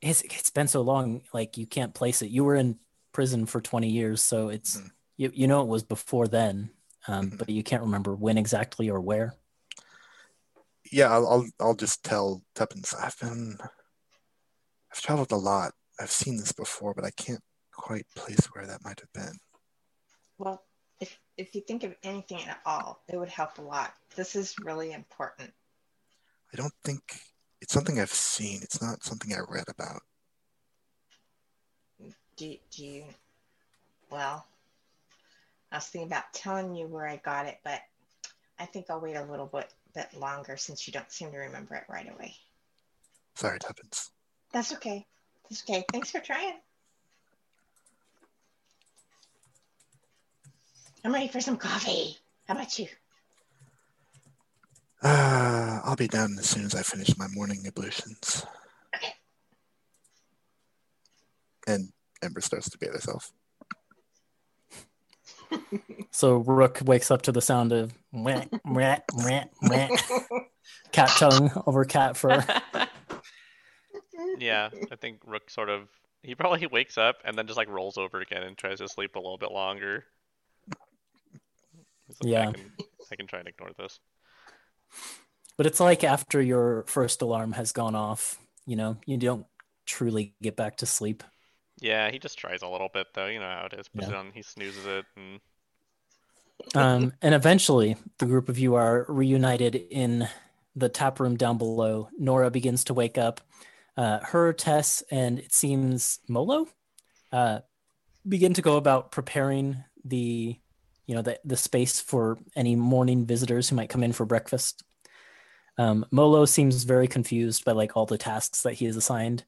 it's, it's been so long like you can't place it you were in prison for 20 years so it's Mhm. you, you know it was before then um Mhm. but you can't remember when exactly or where Yeah, I'll, I'll I'll just tell Tuppence I've been I've traveled a lot. I've seen this before, but I can't quite place where that might have been. Well, if if you think of anything at all, it would help a lot. This is really important. I don't think it's something I've seen. It's not something I read about. Do, you- do you? Well, I was thinking about telling you where I got it, but I think I'll wait a little bit bit longer since you don't seem to remember it right away. Sorry, it happens. That's okay. That's okay. Thanks for trying. I'm ready for some coffee. How about you? Uh, I'll be down as soon as I finish my morning ablutions. Okay. And Ember starts to bathe herself. so rook wakes up to the sound of meh, meh, meh, meh, cat tongue over cat fur Yeah, I think Rook sort of he probably wakes up and then just like rolls over again and tries to sleep a little bit longer. Yeah. I can, I can try and ignore this. But it's like after your first alarm has gone off, you know, you don't truly get back to sleep. Yeah, he just tries a little bit though. You know how it is. Puts Yeah. it on, he snoozes it, and Um, and eventually, the group of you are reunited in the tap room down below. Nora begins to wake up. Uh, her, Tess, and it seems Molo uh, begin to go about preparing the, you know, the, the space for any morning visitors who might come in for breakfast. Um, Molo seems very confused by like all the tasks that he is assigned.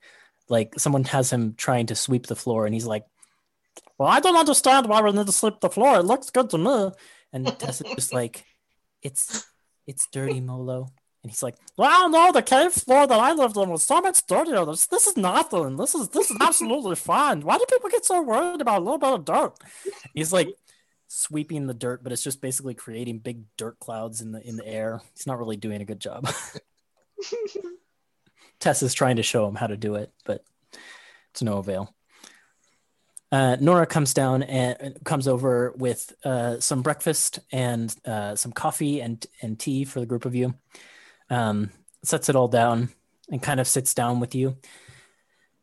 Like someone has him trying to sweep the floor, and he's like, "Well, I don't understand why we need to sweep the floor. It looks good to me." And Tess is just like, it's it's dirty, Molo. And he's like, Well, no, the cave floor that I lived on was so much dirtier. This, this is nothing. This is this is absolutely fine. Why do people get so worried about a little bit of dirt? He's like sweeping the dirt, but it's just basically creating big dirt clouds in the in the air. He's not really doing a good job. Tess is trying to show him how to do it, but it's no avail. Uh, Nora comes down and comes over with uh, some breakfast and uh, some coffee and and tea for the group of you. Um, sets it all down and kind of sits down with you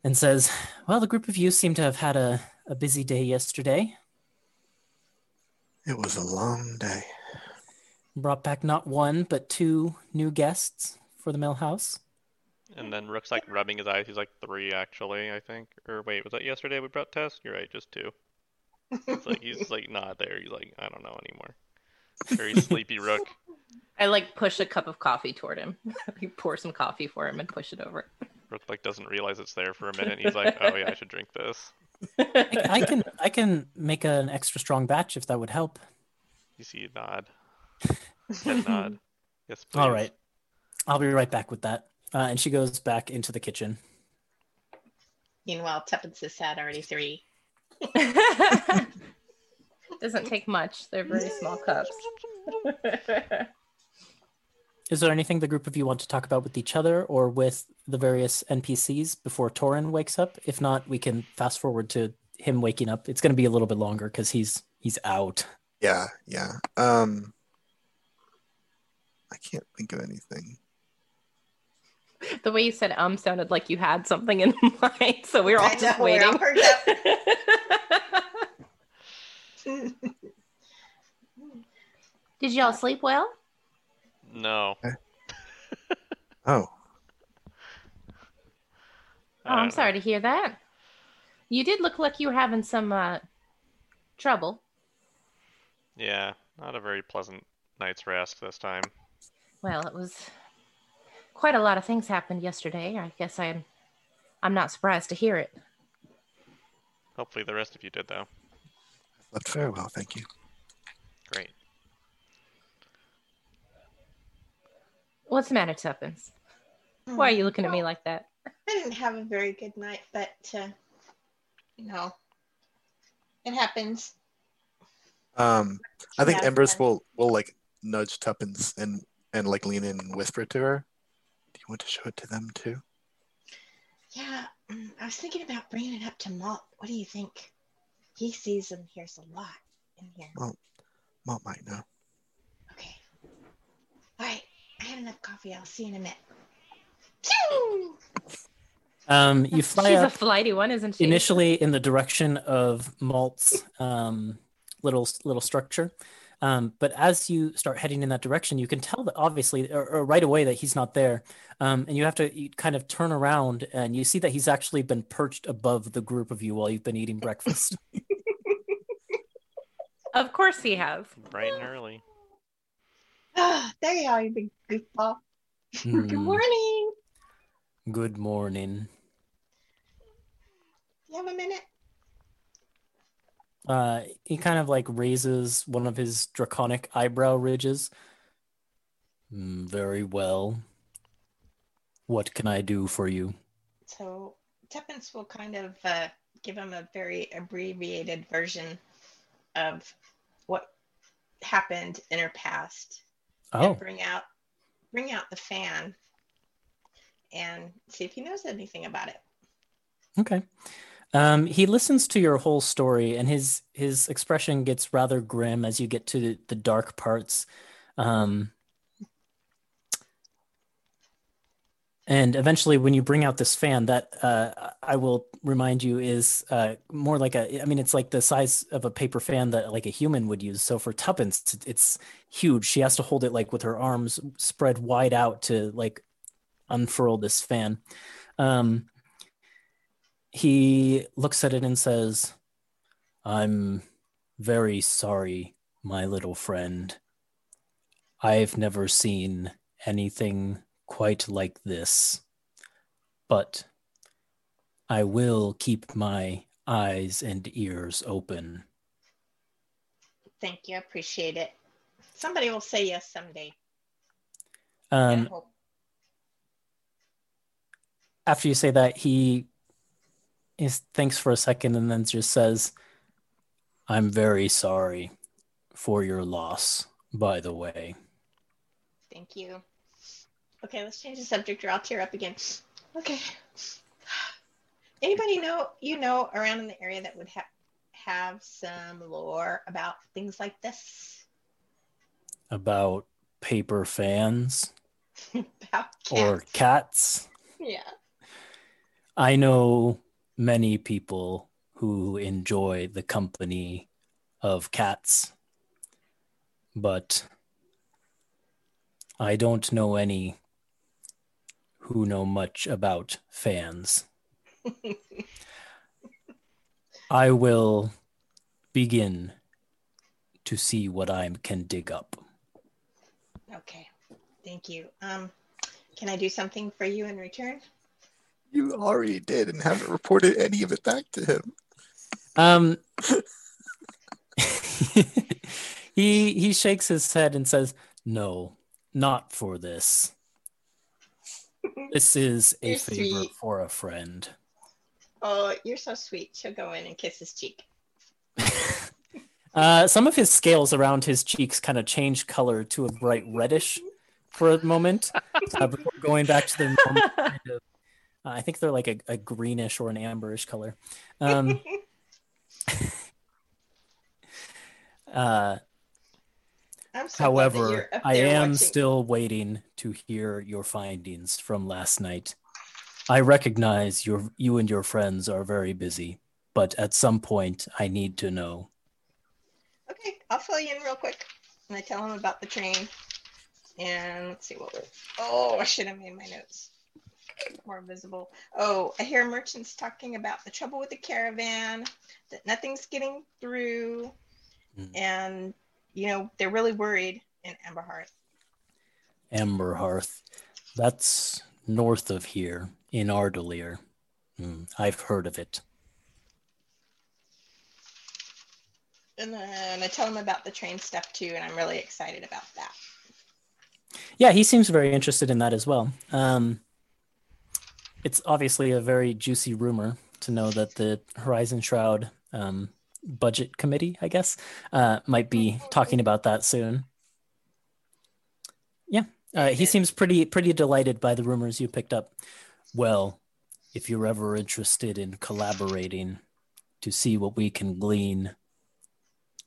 and says, "Well, the group of you seem to have had a, a busy day yesterday. It was a long day. Brought back not one but two new guests for the mill house. And then Rook's like rubbing his eyes. He's like three actually, I think. Or wait, was that yesterday we brought Tess? You're right, just two. It's like he's like not there. He's like I don't know anymore. Very sleepy Rook. I like push a cup of coffee toward him. you pour some coffee for him and push it over. Rook like doesn't realize it's there for a minute. He's like, oh yeah, I should drink this. I, I can I can make an extra strong batch if that would help. You see a nod. Head nod. Yes, please. All right, I'll be right back with that. Uh, and she goes back into the kitchen. Meanwhile, Tuppence has had already three. Doesn't take much. They're very small cups. Is there anything the group of you want to talk about with each other or with the various NPCs before Torin wakes up? If not, we can fast forward to him waking up. It's going to be a little bit longer because he's he's out. Yeah, yeah. Um, I can't think of anything. the way you said um sounded like you had something in mind, so we were all I just know, we're all waiting. Did y'all sleep well? No. Oh, Oh, I'm sorry to hear that. You did look like you were having some uh, trouble. Yeah, not a very pleasant night's rest this time. Well, it was quite a lot of things happened yesterday. I guess I'm I'm not surprised to hear it. Hopefully the rest of you did though. slept very well, thank you. Great. What's the matter, Tuppence? Why are you looking at me like that? I didn't have a very good night, but uh, you know, it happens. Um, I think Embers fine. will will like nudge Tuppence and and like lean in and whisper to her. Do you want to show it to them too? Yeah, mm, I was thinking about bringing it up to Malt. What do you think? He sees and hears a lot in here. Mom might know. Okay. All right. I had enough coffee. I'll see you in a minute. Choo! Um, you fly She's up a flighty one, isn't she? initially in the direction of Malt's um, little little structure. Um, but as you start heading in that direction, you can tell that obviously, or, or right away, that he's not there. Um, and you have to you kind of turn around and you see that he's actually been perched above the group of you while you've been eating breakfast. Of course he has. Bright and early. There you are, you big goofball. Good Hmm, morning. Good morning. You have a minute? Uh, he kind of like raises one of his draconic eyebrow ridges. "Hmm, very well. What can I do for you? So Tuppence will kind of uh, give him a very abbreviated version of what happened in her past Oh, and bring out bring out the fan and see if he knows anything about it. Okay. Um, he listens to your whole story, and his his expression gets rather grim as you get to the, the dark parts. Um, and eventually, when you bring out this fan, that uh, I will remind you is uh, more like a. I mean, it's like the size of a paper fan that like a human would use. So for Tuppence, it's, huge. She has to hold it like with her arms spread wide out to like unfurl this fan. Um, he looks at it and says, I'm very sorry, my little friend. I've never seen anything quite like this, but I will keep my eyes and ears open. Thank you. I appreciate it. Somebody will say yes someday. Um, after you say that, he is thinks for a second and then just says, "I'm very sorry for your loss." By the way, Thank you. Okay, let's change the subject or I'll tear up again. Okay. Anybody know you know around in the area that would have have some lore about things like this? about paper fans about or cats? cats. yeah. I know many people who enjoy the company of cats, but I don't know any who know much about fans. I will begin to see what I can dig up. Okay. Thank you. Um, can I do something for you in return? You already did and haven't reported any of it back to him. Um, he he shakes his head and says, "No, not for this. This is a You're favor sweet. for a friend." Oh, you're so sweet. She'll go in and kiss his cheek. Uh, some of his scales around his cheeks kind of change color to a bright reddish for a moment, uh, before going back to their normal kind of. Uh, I think they're like a, a greenish or an amberish color. Um, uh, so glad that you're However, I am watching. still waiting to hear your findings from last night. I recognize your you and your friends are very busy, but at some point I need to know. Okay, I'll fill you in real quick. And I tell him about the train. And let's see what we're. Oh, I should have made my notes more visible. Oh, I hear merchants talking about the trouble with the caravan, that nothing's getting through, Hmm. and you know they're really worried in Amberhearth. Amber Hearth. That's north of here in Ardelier. Hmm, I've heard of it. And then I tell him about the train stuff too, and I'm really excited about that. Yeah, he seems very interested in that as well. Um, it's obviously a very juicy rumor to know that the Horizon Shroud um, budget committee, I guess, uh, might be talking about that soon. Yeah, uh, he seems pretty pretty delighted by the rumors you picked up. Well, if you're ever interested in collaborating to see what we can glean,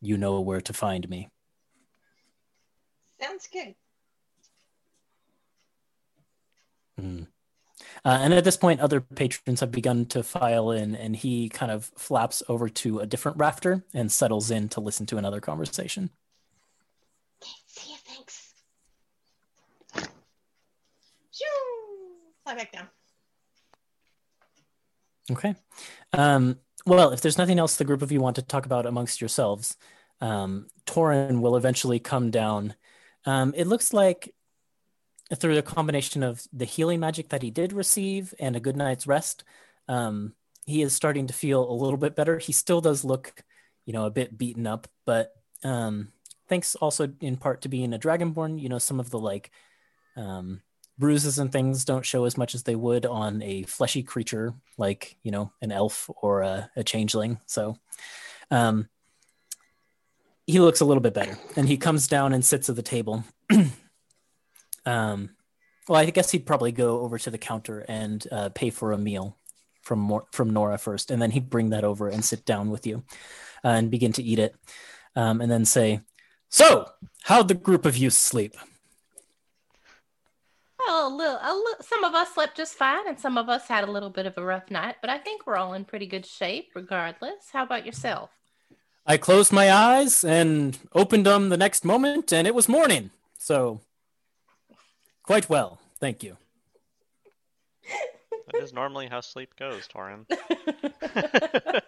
you know where to find me. Sounds good. Mm. Uh, and at this point, other patrons have begun to file in, and he kind of flaps over to a different rafter and settles in to listen to another conversation. Okay, see you. Thanks. Shoo! Fly back down. Okay. Um, well, if there's nothing else the group of you want to talk about amongst yourselves, um, Torin will eventually come down. Um, it looks like through the combination of the healing magic that he did receive and a good night's rest, um, he is starting to feel a little bit better. He still does look, you know, a bit beaten up, but um, thanks also in part to being a dragonborn, you know, some of the like um, bruises and things don't show as much as they would on a fleshy creature like you know an elf or a, a changeling so um he looks a little bit better and he comes down and sits at the table um well i guess he'd probably go over to the counter and uh, pay for a meal from Mor- from nora first and then he'd bring that over and sit down with you uh, and begin to eat it um, and then say so how'd the group of you sleep Well, a little, a little, some of us slept just fine, and some of us had a little bit of a rough night. But I think we're all in pretty good shape, regardless. How about yourself? I closed my eyes and opened them the next moment, and it was morning. So, quite well. Thank you. That is normally how sleep goes, Torin.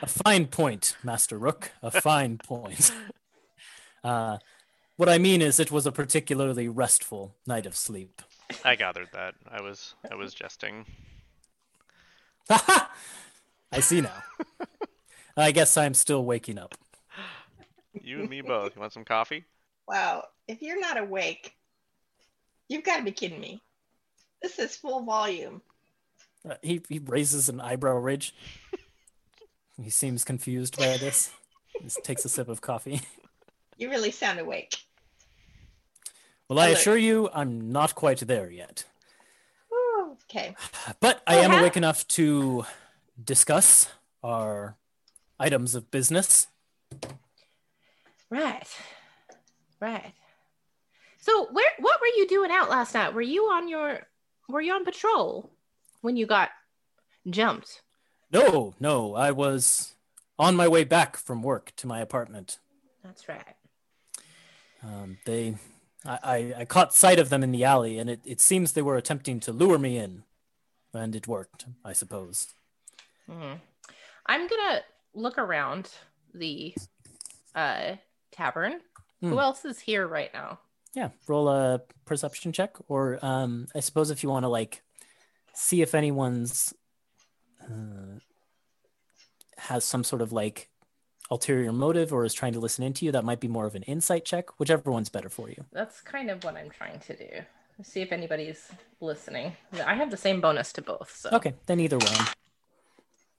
A fine point, Master Rook. A fine point. Uh, what I mean is, it was a particularly restful night of sleep. I gathered that. I was I was jesting. I see now. I guess I'm still waking up. You and me both. You want some coffee? Wow, if you're not awake, you've got to be kidding me. This is full volume. Uh, he he raises an eyebrow ridge. he seems confused by this. He takes a sip of coffee. You really sound awake. Well, I assure you, I'm not quite there yet. Woo, okay. But I am awake enough to discuss our items of business. Right. Right. So where what were you doing out last night? Were you on your were you on patrol when you got jumped? No, no, I was on my way back from work to my apartment. That's right. Um, they, I, I, I caught sight of them in the alley, and it, it seems they were attempting to lure me in, and it worked, I suppose. Mhm. I'm gonna look around the uh tavern. Hmm. Who else is here right now? Yeah, roll a perception check, or um, I suppose if you want to like see if anyone's uh, has some sort of like ulterior motive or is trying to listen into you, that might be more of an insight check. Whichever one's better for you. That's kind of what I'm trying to do. See if anybody's listening. I have the same bonus to both. So Okay, then either one.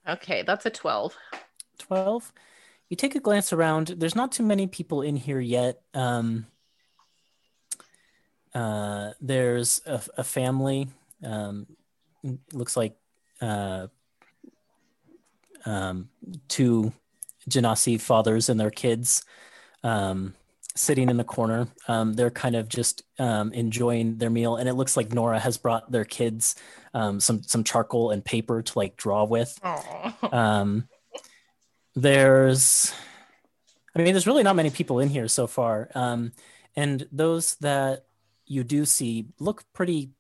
Okay, that's a 12. 12 you take a glance around there's not too many people in here yet. Um, uh, there's a, a family um, looks like uh, um, two genasi fathers and their kids um, sitting in the corner. Um, they're kind of just um, enjoying their meal and it looks like nora has brought their kids um, some some charcoal and paper to like draw with. Um, there's, I mean, there's really not many people in here so far. Um, and those that you do see look pretty,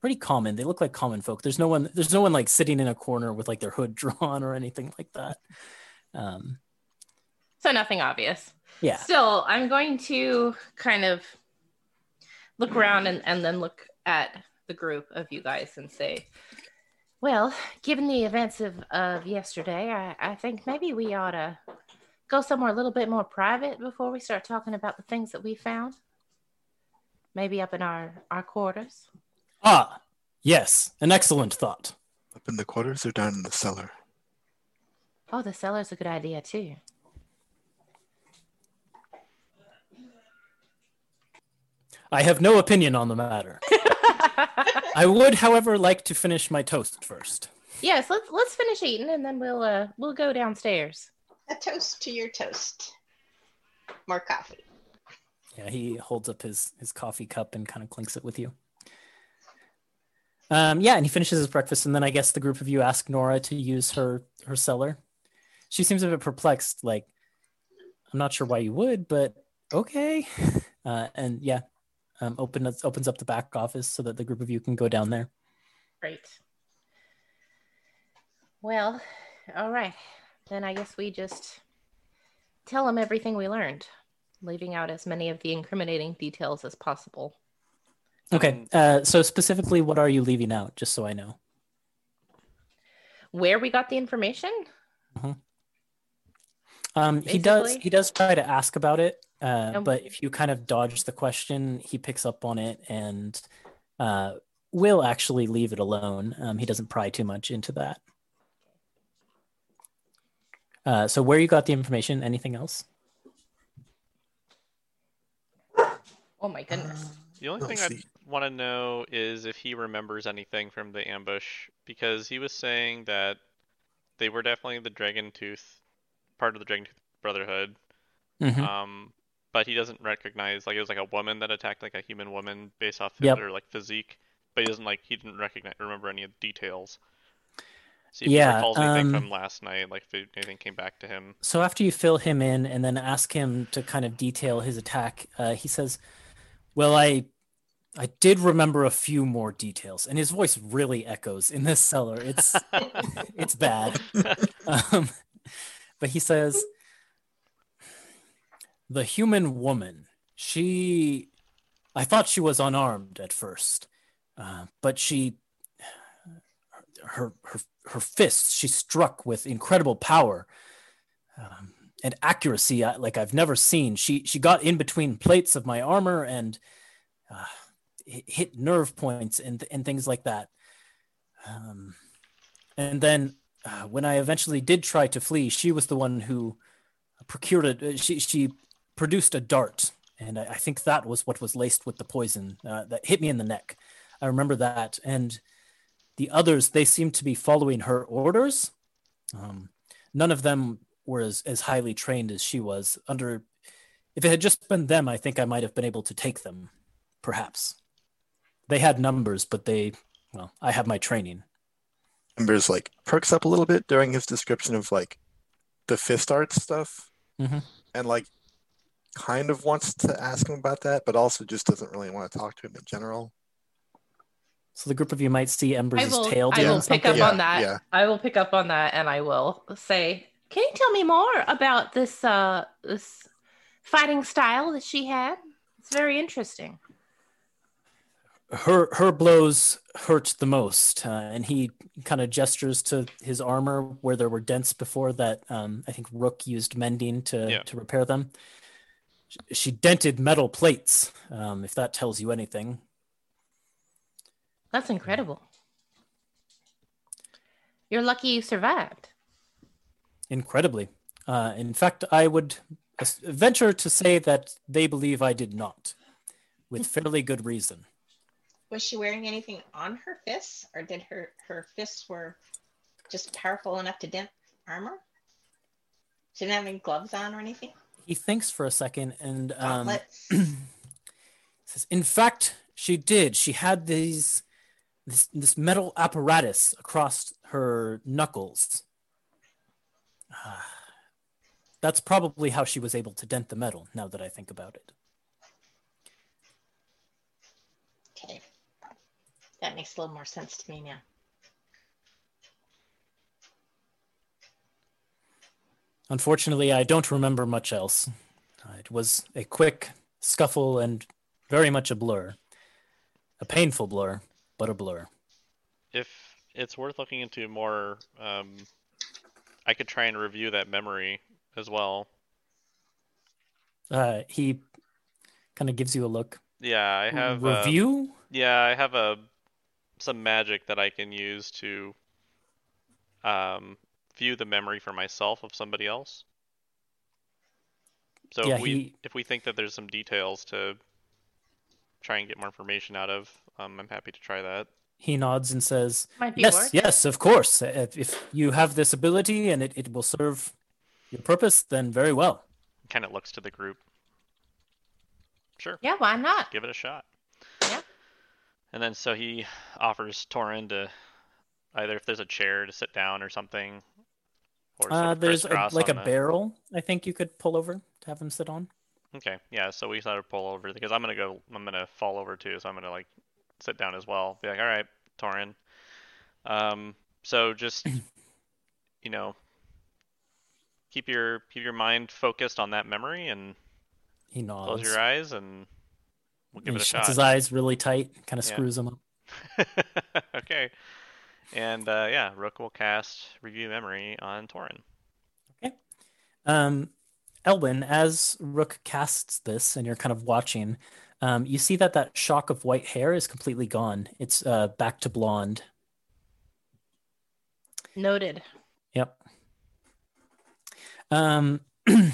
pretty common. They look like common folk. There's no one, there's no one like sitting in a corner with like their hood drawn or anything like that. Um, so nothing obvious. yeah. Still, I'm going to kind of look around and, and then look at the group of you guys and say, well, given the events of, of yesterday, I, I think maybe we ought to go somewhere a little bit more private before we start talking about the things that we found. Maybe up in our, our quarters. Ah, yes. An excellent thought. Up in the quarters or down in the cellar? Oh, the cellar's a good idea too. I have no opinion on the matter. I would, however, like to finish my toast first. yes, let's let's finish eating and then we'll uh we'll go downstairs. A toast to your toast. More coffee. Yeah, he holds up his his coffee cup and kind of clinks it with you. Um, yeah, and he finishes his breakfast, and then I guess the group of you ask Nora to use her her cellar. She seems a bit perplexed, like I'm not sure why you would, but okay. Uh, and yeah, um, open opens up the back office so that the group of you can go down there. Great. Well, all right. Then I guess we just tell them everything we learned, leaving out as many of the incriminating details as possible. Okay. Uh, so specifically, what are you leaving out, just so I know? Where we got the information? Um, he does. He does try to ask about it, uh, Um, but if you kind of dodge the question, he picks up on it and uh, will actually leave it alone. Um, he doesn't pry too much into that. Uh, so, where you got the information? Anything else? Oh my goodness. The only thing I'd want to know is if he remembers anything from the ambush, because he was saying that they were definitely the Dragon Tooth, part of the Dragon Tooth Brotherhood. Mhm. Um, but he doesn't recognize like it was like a woman that attacked like a human woman based off Yep. her like physique, but he doesn't like he didn't recognize remember any of the details. See if Yeah, he recalls anything um, from last night, like if anything came back to him. So after you fill him in and then ask him to kind of detail his attack, uh, he says, "Well, I, I did remember a few more details." And his voice really echoes in this cellar. It's it's bad. Um, but he says, "The human woman. She, I thought she was unarmed at first, uh, but she, her her her fists. She struck with incredible power." Um, and accuracy uh, like I've never seen. She she got in between plates of my armor and uh, hit nerve points and and things like that. Um, and then uh, when I eventually did try to flee, she was the one who procured it. Uh, she she produced a dart, and I, I think that was what was laced with the poison uh, that hit me in the neck. I remember that, and the others they seemed to be following her orders. Um, none of them were as, as highly trained as she was. Under, if it had just been them, I think I might have been able to take them, perhaps. They had numbers, but they, well, I have my training. Embers like perks up a little bit during his description of like the fist art stuff, Mhm. and like kind of wants to ask him about that, but also just doesn't really want to talk to him in general. So the group of you might see Ember's I will, tail I doing will pick up Yeah, on that. yeah. I will pick up on that and I will say, Can you tell me more about this uh this fighting style that she had? It's very interesting. her her blows hurt the most, uh, and he kind of gestures to his armor where there were dents before that. Um, I think Rook used mending to Yeah. to repair them. She, she dented metal plates. Um, if that tells you anything, That's incredible. You're lucky you survived. incredibly. Uh, in fact, I would venture to say that they believe I did not, with fairly good reason. Was she wearing anything on her fists, or did her her fists were just powerful enough to dent armor? She didn't have any gloves on or anything. He thinks for a second and um, says, "In fact, she did. She had these this this metal apparatus across her knuckles. Ah, That's probably how she was able to dent the metal. Now that I think about it, okay, that makes a little more sense to me now. Unfortunately, I don't remember much else. Uh, it was a quick scuffle and very much a blur, a painful blur, but a blur. If it's worth looking into more, um, I could try and review that memory as well. Uh, he kind of gives you a look. Yeah, I have um, review. Yeah, I have a some magic that I can use to um, view the memory for myself of somebody else. So Yeah, if we he- if we think that there's some details to try and get more information out of, um, I'm happy to try that. He nods and says, Yes, worth. yes, of course. If, if you have this ability and it, it will serve your purpose, then very well. Kind of looks to the group. Sure, Yeah, why not? give it a shot. Yeah. And then so he offers Torin to either if there's a chair to sit down or something, or sort Uh, there's a, like a the- barrel I think you could pull over to have him sit on. Okay, yeah, so we sort of pull over because I'm gonna go. I'm gonna fall over too, so I'm gonna like sit down as well. Be like, all right, Torin. Um, so just you know, keep your keep your mind focused on that memory and He nods. close your eyes and we'll give he it a shuts shot. his eyes really tight, kind of Yeah. screws them up. okay. And uh, yeah, Rook will cast review memory on Torin. Okay. Um, Elwyn, as Rook casts this and you're kind of watching, um, you see that that shock of white hair is completely gone. It's uh, back to blonde. Noted. Yep. Um,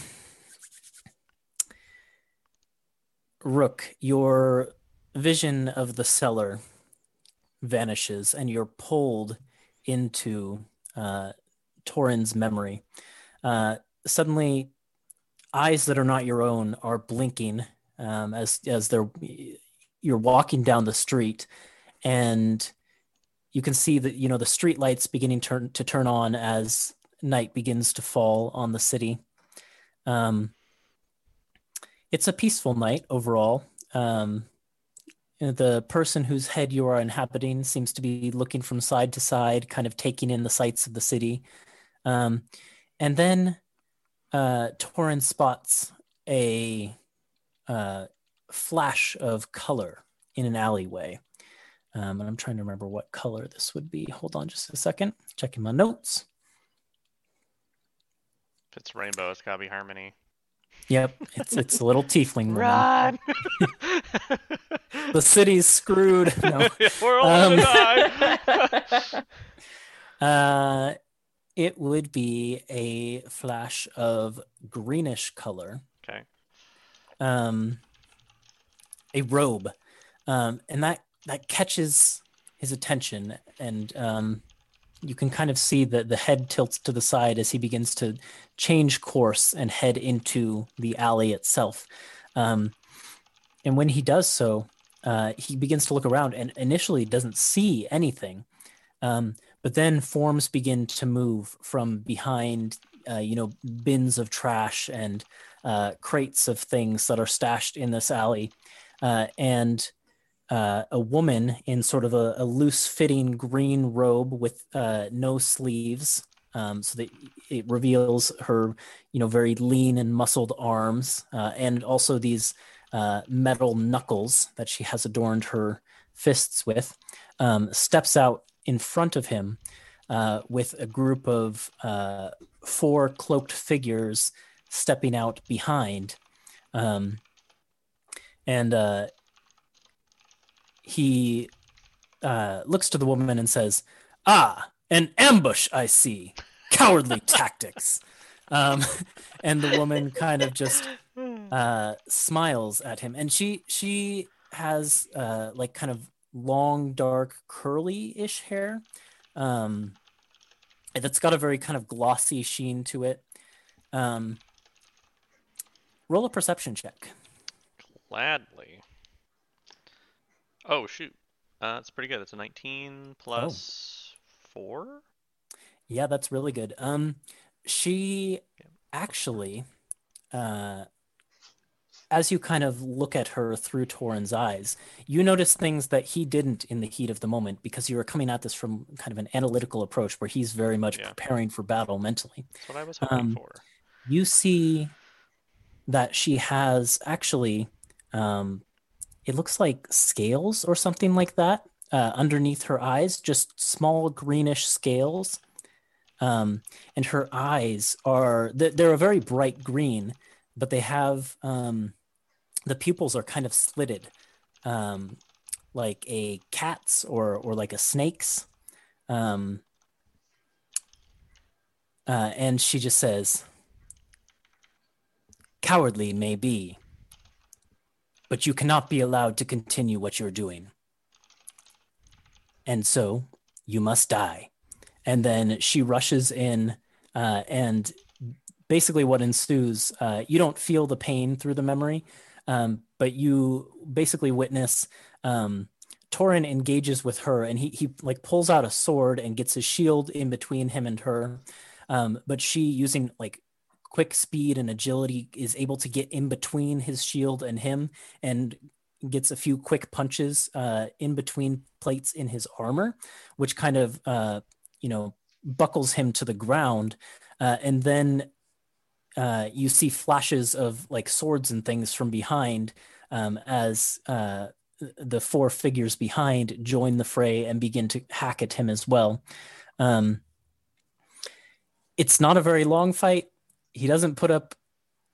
Rook, your vision of the cellar vanishes and you're pulled into uh, Torin's memory. Uh, suddenly, eyes that are not your own are blinking um, as as they're you're walking down the street, and you can see that you know the street lights beginning turn, to turn on as night begins to fall on the city. Um, it's a peaceful night overall. Um, the person whose head you are inhabiting seems to be looking from side to side, kind of taking in the sights of the city. Um, and then uh, Torin spots a uh, flash of color in an alleyway. Um, and I'm trying to remember what color this would be. Hold on just a second. Checking my notes. If it's rainbow, it's gotta be Harmony. Yep, it's it's a little tiefling. Run! The city's screwed. No. We're all Um, gonna die. Uh, it would be a flash of greenish color. Okay. Um, a robe, um, and that that catches his attention, and um, you can kind of see that the head tilts to the side as he begins to change course and head into the alley itself. Um, and when he does so, uh, he begins to look around and initially doesn't see anything. Um, but then forms begin to move from behind, uh, you know, bins of trash and uh, crates of things that are stashed in this alley. Uh, and uh, a woman in sort of a, a loose fitting green robe with uh, no sleeves. Um, so that it reveals her, you know, very lean and muscled arms, uh, and also these uh, metal knuckles that she has adorned her fists with. Um, steps out in front of him uh, with a group of uh, four cloaked figures stepping out behind. Um, and uh, he uh, looks to the woman and says, Ah, an ambush, I see. Cowardly tactics. Um, and the woman kind of just uh, smiles at him. And she she has uh, like kind of long, dark, curly-ish hair. Um, that's got a very kind of glossy sheen to it. Um, roll a perception check. Gladly. Oh shoot. Uh, it's pretty good. It's a 19 plus four. Yeah, that's really good. Um, she actually, uh, as you kind of look at her through Torin's eyes, you notice things that he didn't in the heat of the moment because you were coming at this from kind of an analytical approach where he's very much Yeah. preparing for battle mentally. That's what I was hoping Um, for. You see that she has actually, um, it looks like scales or something like that uh, underneath her eyes, just small greenish scales. Um, and her eyes are, they're a very bright green, but they have, um, the pupils are kind of slitted, um, like a cat's or, or like a snake's. Um, uh, and she just says, Cowardly may be, but you cannot be allowed to continue what you're doing. And so you must die. And then she rushes in, uh, and basically, what ensues, uh, you don't feel the pain through the memory, um, but you basically witness um, Torin engages with her, and he he like pulls out a sword and gets his shield in between him and her. Um, but she, using like quick speed and agility, is able to get in between his shield and him, and gets a few quick punches uh, in between plates in his armor, which kind of uh, you know buckles him to the ground, uh, and then uh, you see flashes of like swords and things from behind um, as uh, the four figures behind join the fray and begin to hack at him as well. Um, it's not a very long fight. He doesn't put up.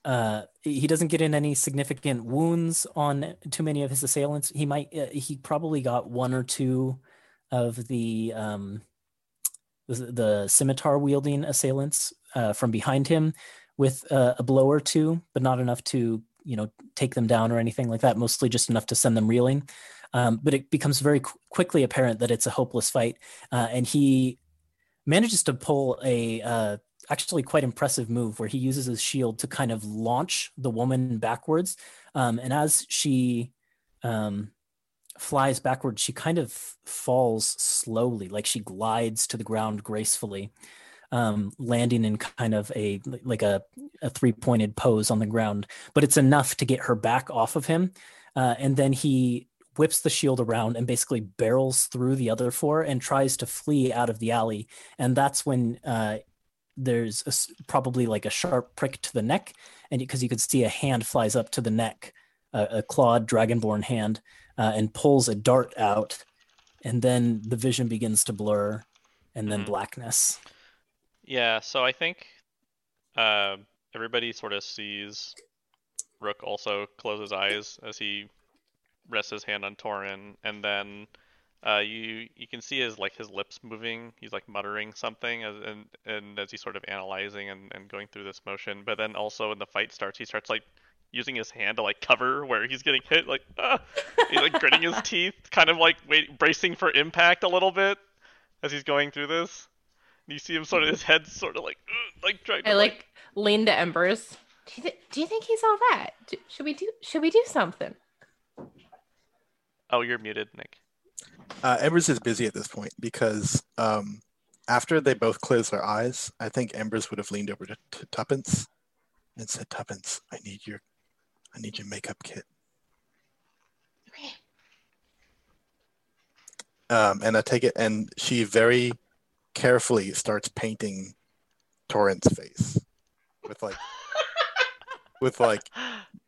Uh, he doesn't get in any significant wounds on too many of his assailants. He might. Uh, he probably got one or two of the um, the, scimitar wielding assailants uh, from behind him with uh, a blow or two, but not enough to you know take them down or anything like that. Mostly just enough to send them reeling. Um, but it becomes very qu- quickly apparent that it's a hopeless fight, uh, and he manages to pull a uh, actually quite impressive move where he uses his shield to kind of launch the woman backwards, um, and as she um, flies backwards, she kind of falls slowly, like she glides to the ground gracefully um, landing in kind of a like a, a three pointed pose on the ground, but it's enough to get her back off of him. Uh, and then he whips the shield around and basically barrels through the other four and tries to flee out of the alley. And that's when uh, there's a probably like a sharp prick to the neck, and because you could see a hand flies up to the neck, a, a clawed dragonborn hand, uh, and pulls a dart out, and then the vision begins to blur, and then Mhm. blackness. Yeah, so I think uh, everybody sort of sees Rook also close his eyes as he rests his hand on Torin, and then uh, you you can see his like his lips moving. He's like muttering something, as, and and as he's sort of analyzing and, and going through this motion. But then also when the fight starts, he starts like using his hand to like cover where he's getting hit. Like ah! he's like gritting his teeth, kind of like wait, bracing for impact a little bit as he's going through this. And you see him sort of his head sort of like like trying to I like lean to Embers. Do you, th- do you think he's all right? Do- should we do should we do something? Oh, you're muted, Nick. Uh, Embers is busy at this point because um, after they both closed their eyes, I think Embers would have leaned over to, to Tuppence and said, "Tuppence, I need your, I need your makeup kit." Okay. Um, and I take it, and she very carefully starts painting Torin's face with like, with like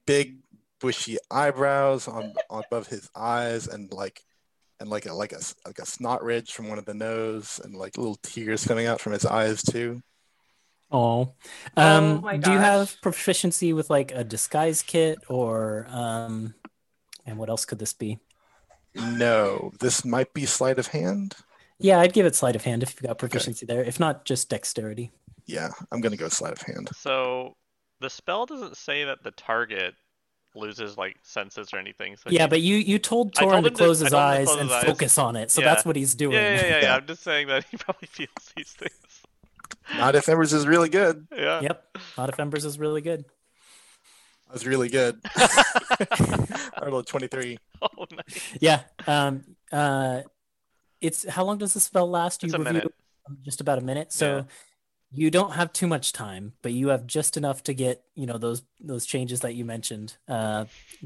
big bushy eyebrows on, on above his eyes, and like, and like a like a s- like a snot ridge from one of the nose, and like little tears coming out from his eyes too. Oh, Oh um, my do you have proficiency with like a disguise kit or um, and what else could this be? No, this might be sleight of hand. Yeah, I'd give it sleight of hand if you've got proficiency there. If not, just dexterity. Yeah, I'm gonna go sleight of hand. So the spell doesn't say that the target loses like senses or anything. So yeah, he- but you you told I told Torin to him to- close his told him to eyes close and his eyes. focus on it. So Yeah. that's what he's doing. yeah, yeah, yeah, yeah, Yeah. I'm just saying that he probably feels these things. Not if Embers is really good. Yeah. Yep. Not if Embers is really good. I was really good. I rolled 23. Oh, nice. Yeah. Um. Uh. It's how long does the spell last? It's a review minute. just about a minute. So Yeah. You don't have too much time, but you have just enough to get you know those those changes that you mentioned uh,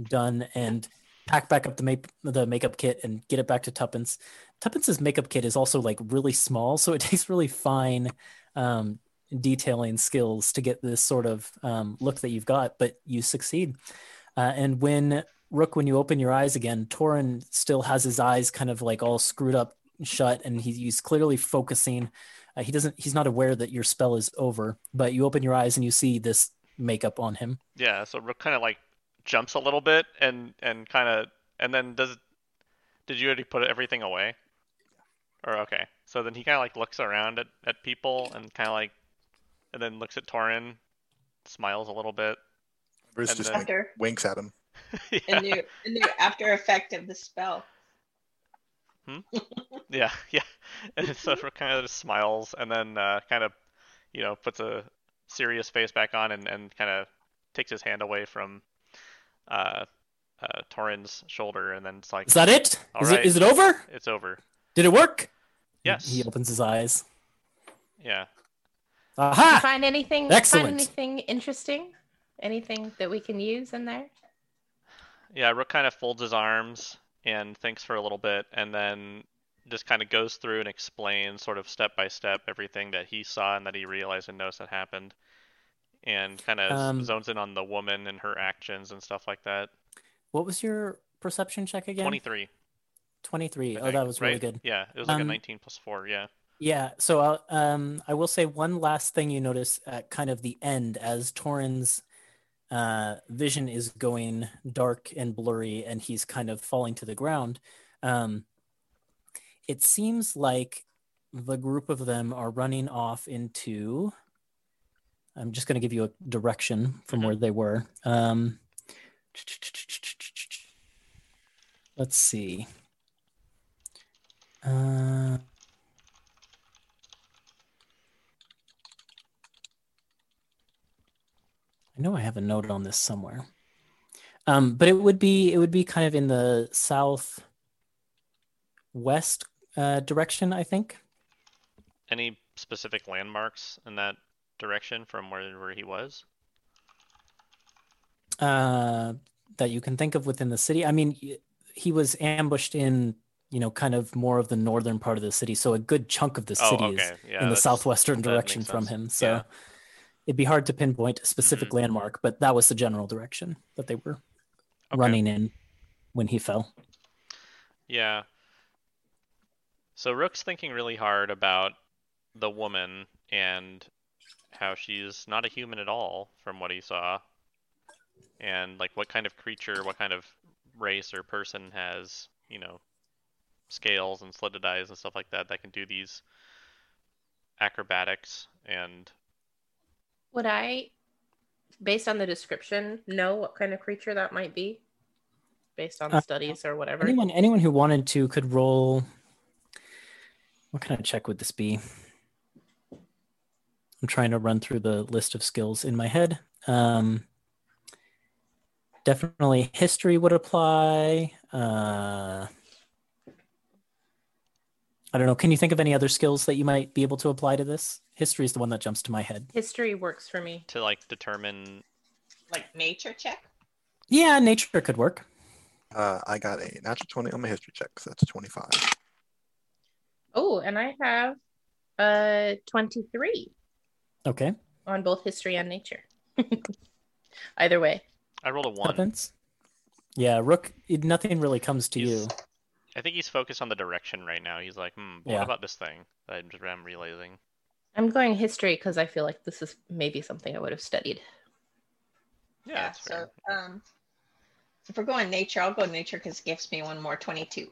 done and pack back up the make the makeup kit and get it back to Tuppence. Tuppence's makeup kit is also like really small, so it takes really fine um, detailing skills to get this sort of um, look that you've got, but you succeed. Uh, and when Rook, when you open your eyes again, Torin still has his eyes kind of like all screwed up shut, and he, he's clearly focusing. Uh, he doesn't. He's not aware that your spell is over, but you open your eyes and you see this makeup on him. Yeah. So Rook kind of like jumps a little bit and and kind of and then does. Did you already put everything away? Or okay. So then he kind of like looks around at, at people and kind of like, and then looks at Torin, smiles a little bit. Embers And just then- wink- winks at him. a yeah. new a new after effect of the spell. Yeah, yeah. And so Rook kind of just smiles and then uh, kind of, you know, puts a serious face back on and, and kind of takes his hand away from uh, uh, Torin's shoulder and then it's like, Is that it? All Is right. it? Is it over? it's over. Did it work? Yes. He opens his eyes. Yeah. Did you Aha! find anything Excellent. find anything interesting? Anything that we can use in there? Yeah, Rook kind of folds his arms and thinks for a little bit and then just kind of goes through and explains sort of step by step everything that he saw and that he realized and noticed had happened. And kind of Um, zones in on the woman and her actions and stuff like that. What was your perception check again? 23. 23. I Oh, think, that was really right? good. Yeah, it was like a Um, 19 plus 4, yeah. Yeah. So I'll, um, I will say one last thing you notice at kind of the end as Torin's uh, vision is going dark and blurry and he's kind of falling to the ground. Um, it seems like the group of them are running off into. I'm just going to give you a direction from where they were. Um, let's see. Uh, I know I have a note on this somewhere. Um, but it would be it would be kind of in the south west uh, direction, I think. Any specific landmarks in that direction from where, where he was? Uh, that you can think of within the city. I mean, he was ambushed in you know kind of more of the northern part of the city, so a good chunk of the Oh, city okay. is Yeah, in the southwestern direction from him. So Yeah. It'd be hard to pinpoint a specific Mhm. landmark, but that was the general direction that they were Okay. running in when he fell. Yeah. So Rook's thinking really hard about the woman and how she's not a human at all from what he saw, and like what kind of creature, what kind of race or person has you know scales and slitted eyes and stuff like that that can do these acrobatics and Would I, based on the description, know what kind of creature that might be? Based on Uh, studies or whatever. Anyone anyone who wanted to could roll. What kind of check would this be? I'm trying to run through the list of skills in my head. Um, definitely history would apply. Uh, I don't know. Can you think of any other skills that you might be able to apply to this? History is the one that jumps to my head. History works for me. to like determine Like nature check. Yeah, nature could work. Uh, I got a natural 20 on my history check, so that's 25. Oh, and I have uh 23 Okay. on both history and nature. Either way. I rolled a one. Tuppence? Yeah, Rook. It, nothing really comes to He's- you. I think he's focused on the direction right now. He's like, hmm, what Yeah. about this thing that I'm just I'm realizing? I'm going history because I feel like this is maybe something I would have studied. Yeah, Yeah. that's fair. so um, if we're going nature, I'll go nature because it gives me one more twenty-two.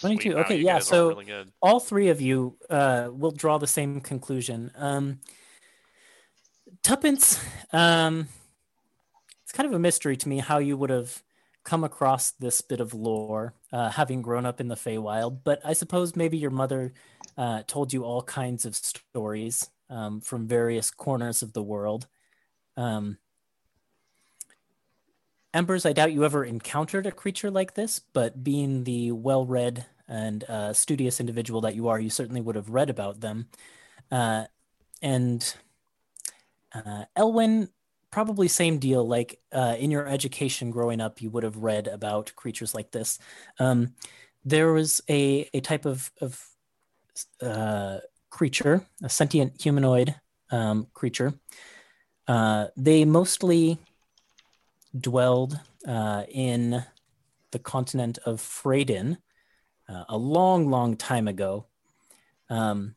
22, Sweet, okay, you yeah, so- really all three of you uh, will draw the same conclusion. Um, Tuppence, um, it's kind of a mystery to me how you would have come across this bit of lore, uh, having grown up in the Feywild. But I suppose maybe your mother uh, told you all kinds of stories um, from various corners of the world. Um, Embers, I doubt you ever encountered a creature like this, but being the well read and uh, studious individual that you are, you certainly would have read about them. Uh, and uh, Elwyn, probably same deal. Like uh, in your education growing up, you would have read about creatures like this. Um, there was a, a type of, of uh, creature, a sentient humanoid um, creature. Uh, they mostly dwelled uh, in the continent of Freydin uh, a long, long time ago. Um,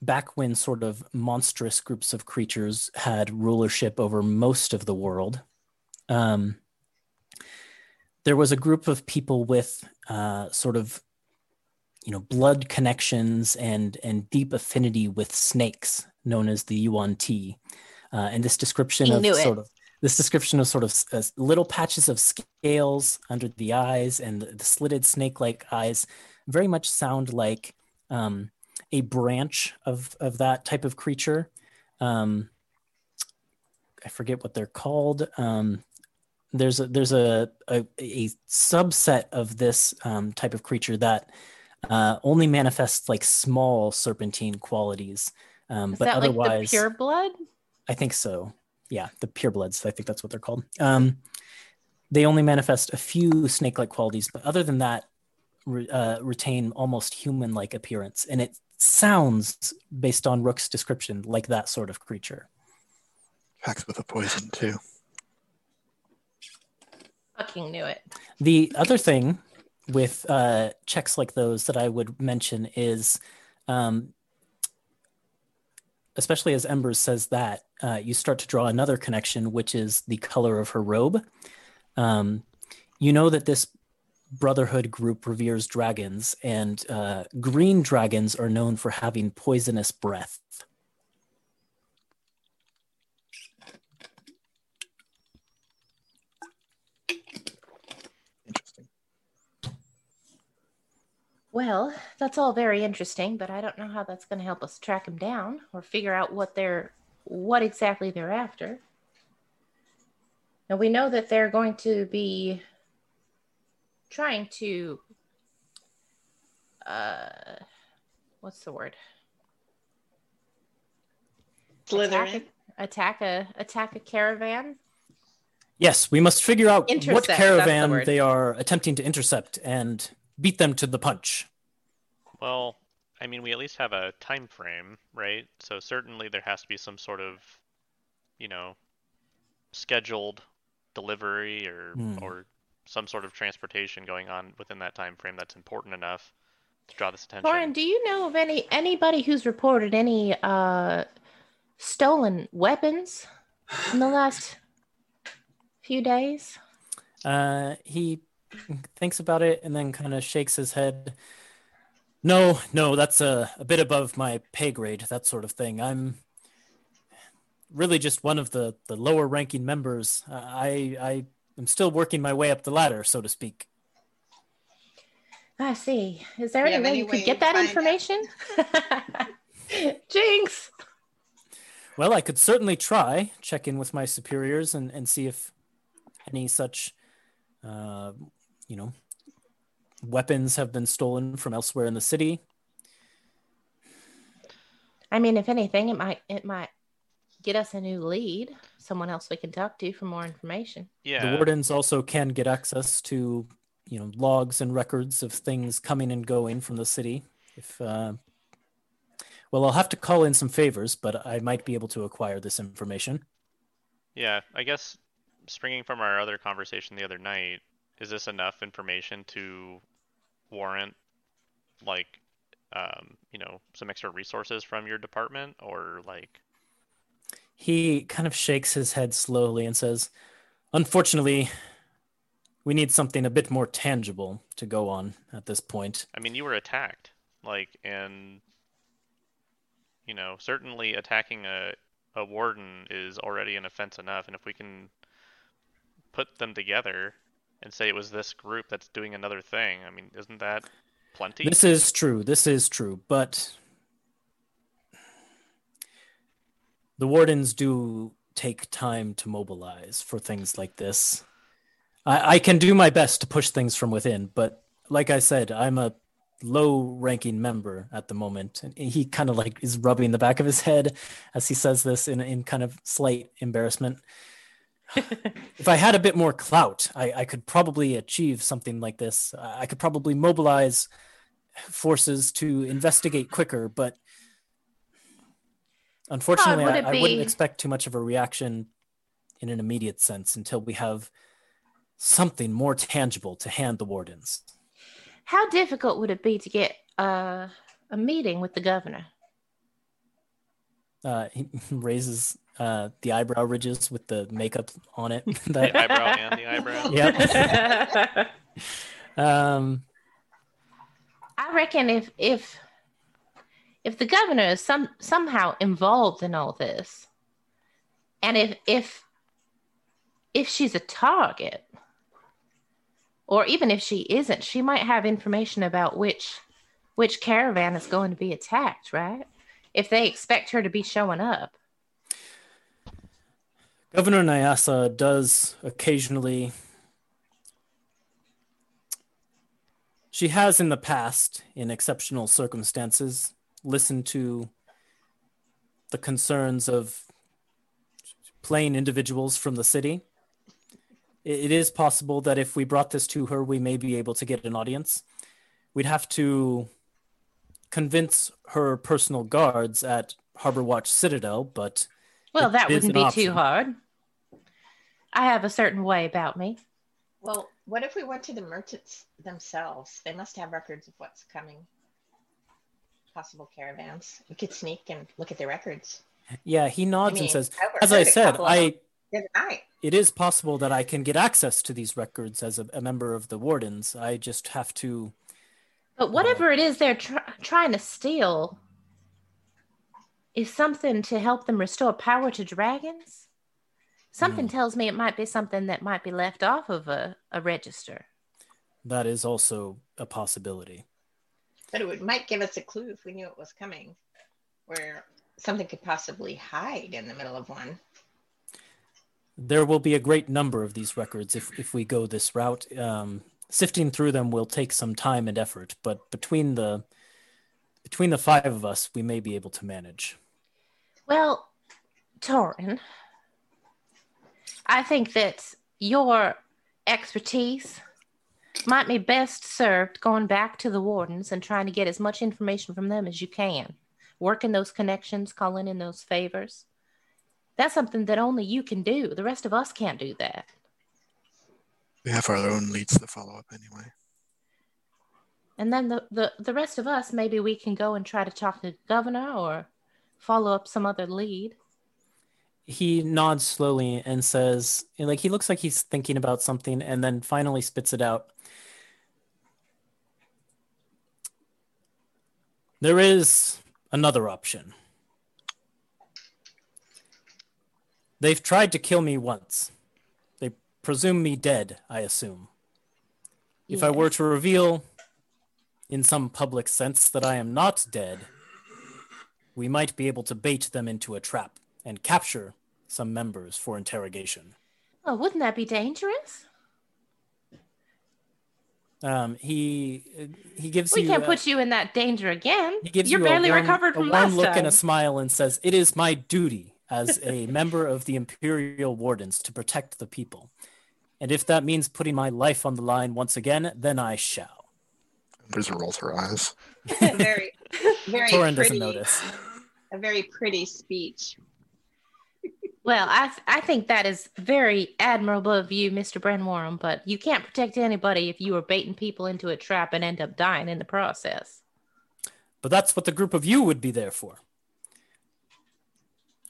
back when sort of monstrous groups of creatures had rulership over most of the world. Um, there was a group of people with uh, sort of you know blood connections and and deep affinity with snakes known as the yuan ti uh, and this description of it. sort of this description of sort of uh, little patches of scales under the eyes and the, the slitted snake-like eyes very much sound like um, a branch of of that type of creature. Um, I forget what they're called. Um, there's a there's a, a a subset of this um, type of creature that uh, only manifests like small serpentine qualities, um, Is but that like otherwise, the pure blood? I think so. Yeah, the pure bloods. I think that's what they're called. Um, they only manifest a few snake-like qualities, but other than that, re- uh, retain almost human-like appearance, and it sounds, based on Rook's description, like that sort of creature. Packs with a poison too. Fucking knew it. The other thing with uh, checks like those that I would mention is, um, especially as Embers says that, uh, you start to draw another connection, which is the color of her robe. Um, you know that this Brotherhood group reveres dragons, and uh, green dragons are known for having poisonous breath. Interesting. Well, that's all very interesting, but I don't know how that's going to help us track them down or figure out what they're what exactly they're after. Now we know that they're going to be trying to uh what's the word? Attack a, attack a attack a caravan. Yes, we must figure out what Intercept, that's the caravan word. they are attempting to intercept and beat them to the punch. Well, I mean, we at least have a time frame, right? So certainly there has to be some sort of, you know, scheduled delivery or Hmm. or some sort of transportation going on within that time frame that's important enough to draw this attention. Lauren, do you know of any anybody who's reported any uh stolen weapons in the last few days? Uh, he thinks about it and then kind of shakes his head. No, no, that's a, a bit above my pay grade, that sort of thing. I'm really just one of the, the lower ranking members. Uh, I, I am still working my way up the ladder, so to speak. I see. Is there Do any way you could get that information? Jinx. Well, I could certainly try, check in with my superiors and, and see if any such, uh, you know, weapons have been stolen from elsewhere in the city. I mean, if anything, it might it might get us a new lead, someone else we can talk to for more information. Yeah. The wardens also can get access to, you know, logs and records of things coming and going from the city. If, uh, well, I'll have to call in some favors, but I might be able to acquire this information. Yeah, I guess springing from our other conversation the other night, is this enough information to warrant like um, you know, some extra resources from your department or like He kind of shakes his head slowly and says, Unfortunately, we need something a bit more tangible to go on at this point. I mean, you were attacked, like, and you know, certainly attacking a a warden is already an offense enough, and if we can put them together and say it was this group that's doing another thing, I mean, isn't that plenty? This is true. This is true. But the wardens do take time to mobilize for things like this. I, I can do my best to push things from within, but like I said, I'm a low ranking member at the moment. And he kind of like is rubbing the back of his head as he says this in, in kind of slight embarrassment. if I had a bit more clout, I, I could probably achieve something like this. I could probably mobilize forces to investigate quicker, but unfortunately, would I, I wouldn't expect too much of a reaction in an immediate sense until we have something more tangible to hand the wardens. How difficult would it be to get uh, a meeting with the governor? Uh, he raises uh, the eyebrow ridges with the makeup on it. the eyebrow and the eyebrow. Yep. um, I reckon if if if the governor is some somehow involved in all this, and if if if she's a target, or even if she isn't, she might have information about which which caravan is going to be attacked, right? If they expect her to be showing up. Governor Nyasa does occasionally. She has in the past, in exceptional circumstances, listened to the concerns of plain individuals from the city. It it is possible that if we brought this to her, we may be able to get an audience. We'd have to convince her personal guards at Harbor Watch Citadel, but Well, that wouldn't be option. too hard. I have a certain way about me. Well, what if we went to the merchants themselves? They must have records of what's coming. Possible caravans. We could sneak and look at the records. yeah, he nods mean, and says, as I said, couple of them I the other night. it is possible that I can get access to these records as a, a member of the wardens. I just have to. But uh, whatever it is they're tr- trying to steal is something to help them restore power to dragons. Something tells me it might be something that might be left off of a, a register. That is also a possibility. But it would, might give us a clue if we knew it was coming, where something could possibly hide in the middle of one. There will be a great number of these records if, if we go this route. Um, sifting through them will take some time and effort, but between the between the five of us, we may be able to manage. Well, Torin, I think that your expertise might be best served going back to the wardens and trying to get as much information from them as you can. Working those connections, calling in those favors. That's something that only you can do. The rest of us can't do that. We have our own leads to follow up anyway. And then the, the, the rest of us, maybe we can go and try to talk to the governor or follow up some other lead. he nods slowly and says, like, he looks like he's thinking about something and then finally spits it out. There is another option. They've tried to kill me once. They presume me dead, I assume. If I were to reveal in some public sense that I am not dead, we might be able to bait them into a trap and capture some members for interrogation. Oh, wouldn't that be dangerous? Um, he he gives We you can't a- put you in that danger again. he gives You're you barely a warm, recovered from a warm last look time. and a smile and says, "It is my duty as a member of the Imperial Wardens to protect the people, and if that means putting my life on the line once again, then I shall." Embers rolls her eyes. very, very Torin pretty. doesn't notice. A very pretty speech. Well, I I think that is very admirable of you, Mr. Brenworm, but you can't protect anybody if you are baiting people into a trap and end up dying in the process. But that's what the group of you would be there for.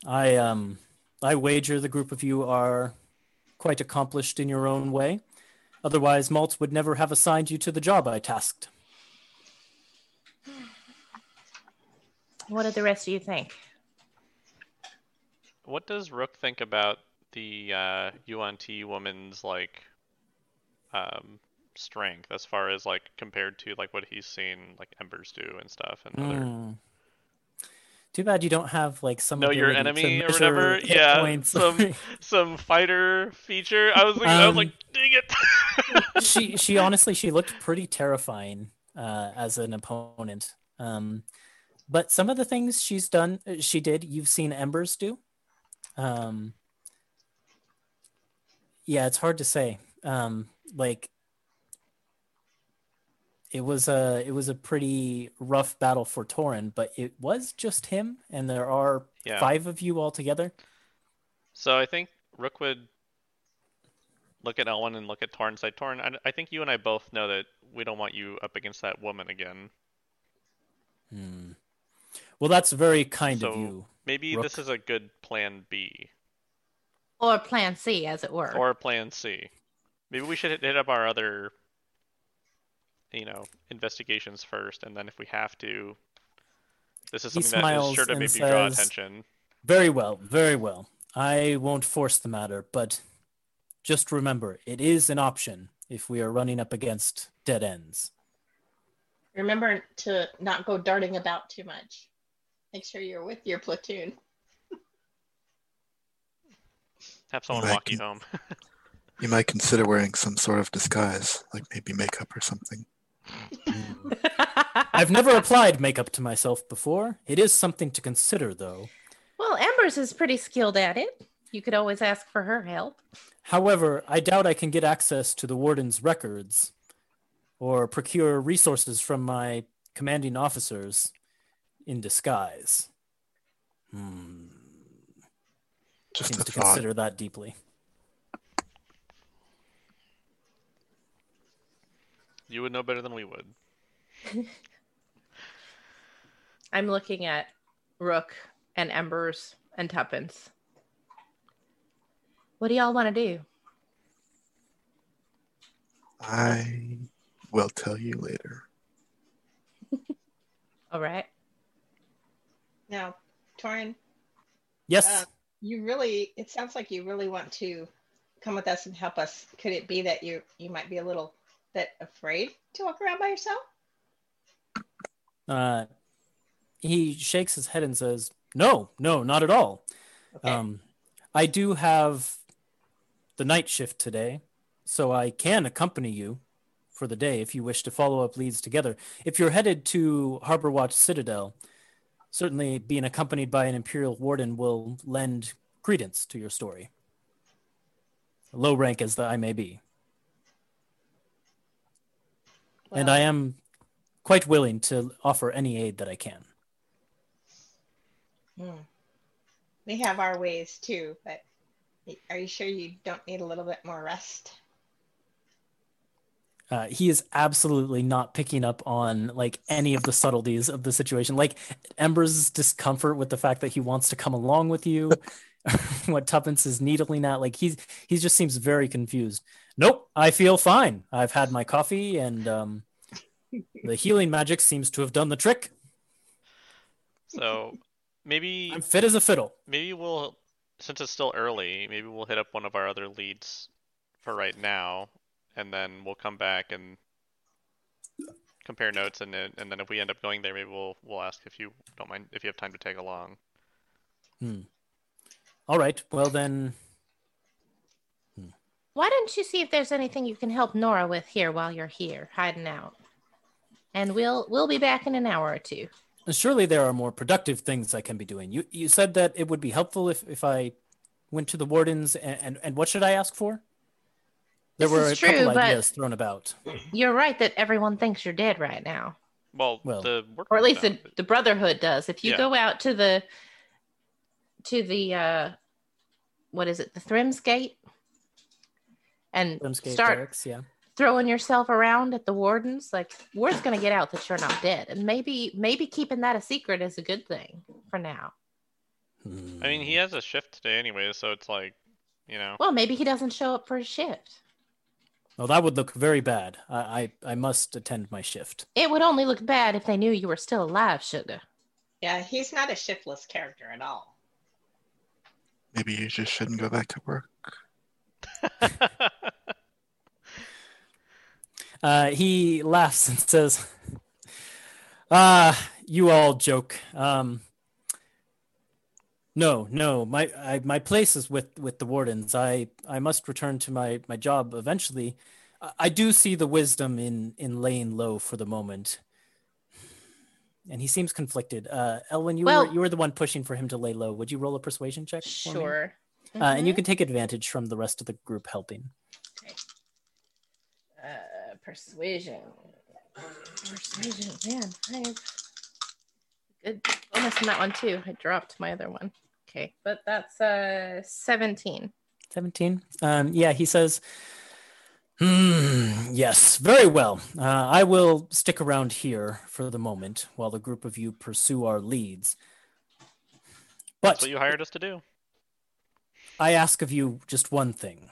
I um I wager the group of you are quite accomplished in your own way. Otherwise, Maltz would never have assigned you to the job I tasked. What do the rest of you think? What does Rook think about the uh, yuan ti woman's like um, strength as far as like compared to like what he's seen like Embers do and stuff and other Hmm. Too bad you don't have like some Know your enemy or whatever? Yeah, points. some- some fighter feature? I was thinking, I was Um, like, dang it. she she honestly she looked pretty terrifying uh, as an opponent. Um, but some of the things she's done, uh, she did. You've seen Embers do. Um, yeah, it's hard to say. Um, like it was a it was a pretty rough battle for Torin, but it was just him, and there are yeah. five of you all together. So I think Rook would look at Elwyn and look at Torn and say, Torn, I, I think you and I both know that we don't want you up against that woman again. Hmm. Well, that's very kind of you. Maybe Rook. this is a good plan B Or plan C, as it were. or plan C. Maybe we should hit, hit up our other, you know, investigations first, and then if we have to, this is something that is smiles sure to and maybe draw attention. Very well, very well. I won't force the matter, but just remember, it is an option if we are running up against dead ends. Remember to not go darting about too much. Make sure you're with your platoon. Have someone Right. walk you home. You might consider wearing some sort of disguise, like maybe makeup or something. I've never applied makeup to myself before. It is something to consider, though. well, Embers is pretty skilled at it. You could always ask for her help. However, I doubt I can get access to the warden's records or procure resources from my commanding officers in disguise. Hmm. Just Seems to thought. consider that deeply. You would know better than we would. I'm looking at Rook and Embers and Tuppence. What do y'all want to do? I will tell you later. All right. Now, Torin, Yes. Uh, you really, it sounds like you really want to come with us and help us. Could it be that you you might be a little bit afraid to walk around by yourself? Uh, he shakes his head and says, "No, no, not at all. Okay. Um, I do have the night shift today, so I can accompany you for the day if you wish to follow up leads together. If you're headed to Harbor Watch Citadel, certainly being accompanied by an Imperial Warden will lend credence to your story, low rank as I may be. and I am quite willing to offer any aid that I can. hmm. We have our ways too, but are you sure you don't need a little bit more rest? Uh, he is absolutely not picking up on like any of the subtleties of the situation, like Ember's discomfort with the fact that he wants to come along with you. what Tuppence is needling at. Like he's he just seems very confused. Nope, I feel fine. I've had my coffee and um, the healing magic seems to have done the trick. So maybe I'm fit as a fiddle. maybe we'll since it's still early, maybe we'll hit up one of our other leads for right now, and then we'll come back and compare notes, and then and then if we end up going there, maybe we'll we'll ask if you don't mind if you have time to tag along. Hmm. All right. Well then, Why don't you see if there's anything you can help Nora with here while you're here, hiding out? And we'll we'll be back in an hour or two. surely there are more productive things I can be doing. You you said that it would be helpful if if I went to the wardens and and, and what should I ask for? There This were a true, couple but- ideas thrown about. You're right that everyone thinks you're dead right now. Well, Well- the or at least the, the brotherhood does if you Yeah. go out to the to the uh what is it the thrims gate and Grimsgate start Barracks, yeah. throwing yourself around at the wardens like word's gonna get out that you're not dead and maybe maybe keeping that a secret is a good thing for now. I mean, he has a shift today anyway, so it's like, you know, well maybe he doesn't show up for his shift Well, that would look very bad. I, I I must attend my shift. it would only look bad if they knew you were still alive sugar Yeah, he's not a shiftless character at all. Maybe you just shouldn't go back to work. Uh, he laughs and says, "Ah, you all joke. Um, no, no, my I, my place is with with the wardens. I I must return to my my job eventually. I, I do see the wisdom in in laying low for the moment." And he seems conflicted. Uh, Elwyn, you Well- were you were the one pushing for him to lay low. Would you roll a persuasion check? sure Uh, and you Mhm. can take advantage from the rest of the group helping. uh persuasion persuasion man i have good bonus on that one too i dropped my other one okay but that's uh 17 17 um yeah he says hmm yes very well. Uh, i will stick around here for the moment while the group of you pursue our leads. But that's what you hired us to do. i ask of you just one thing.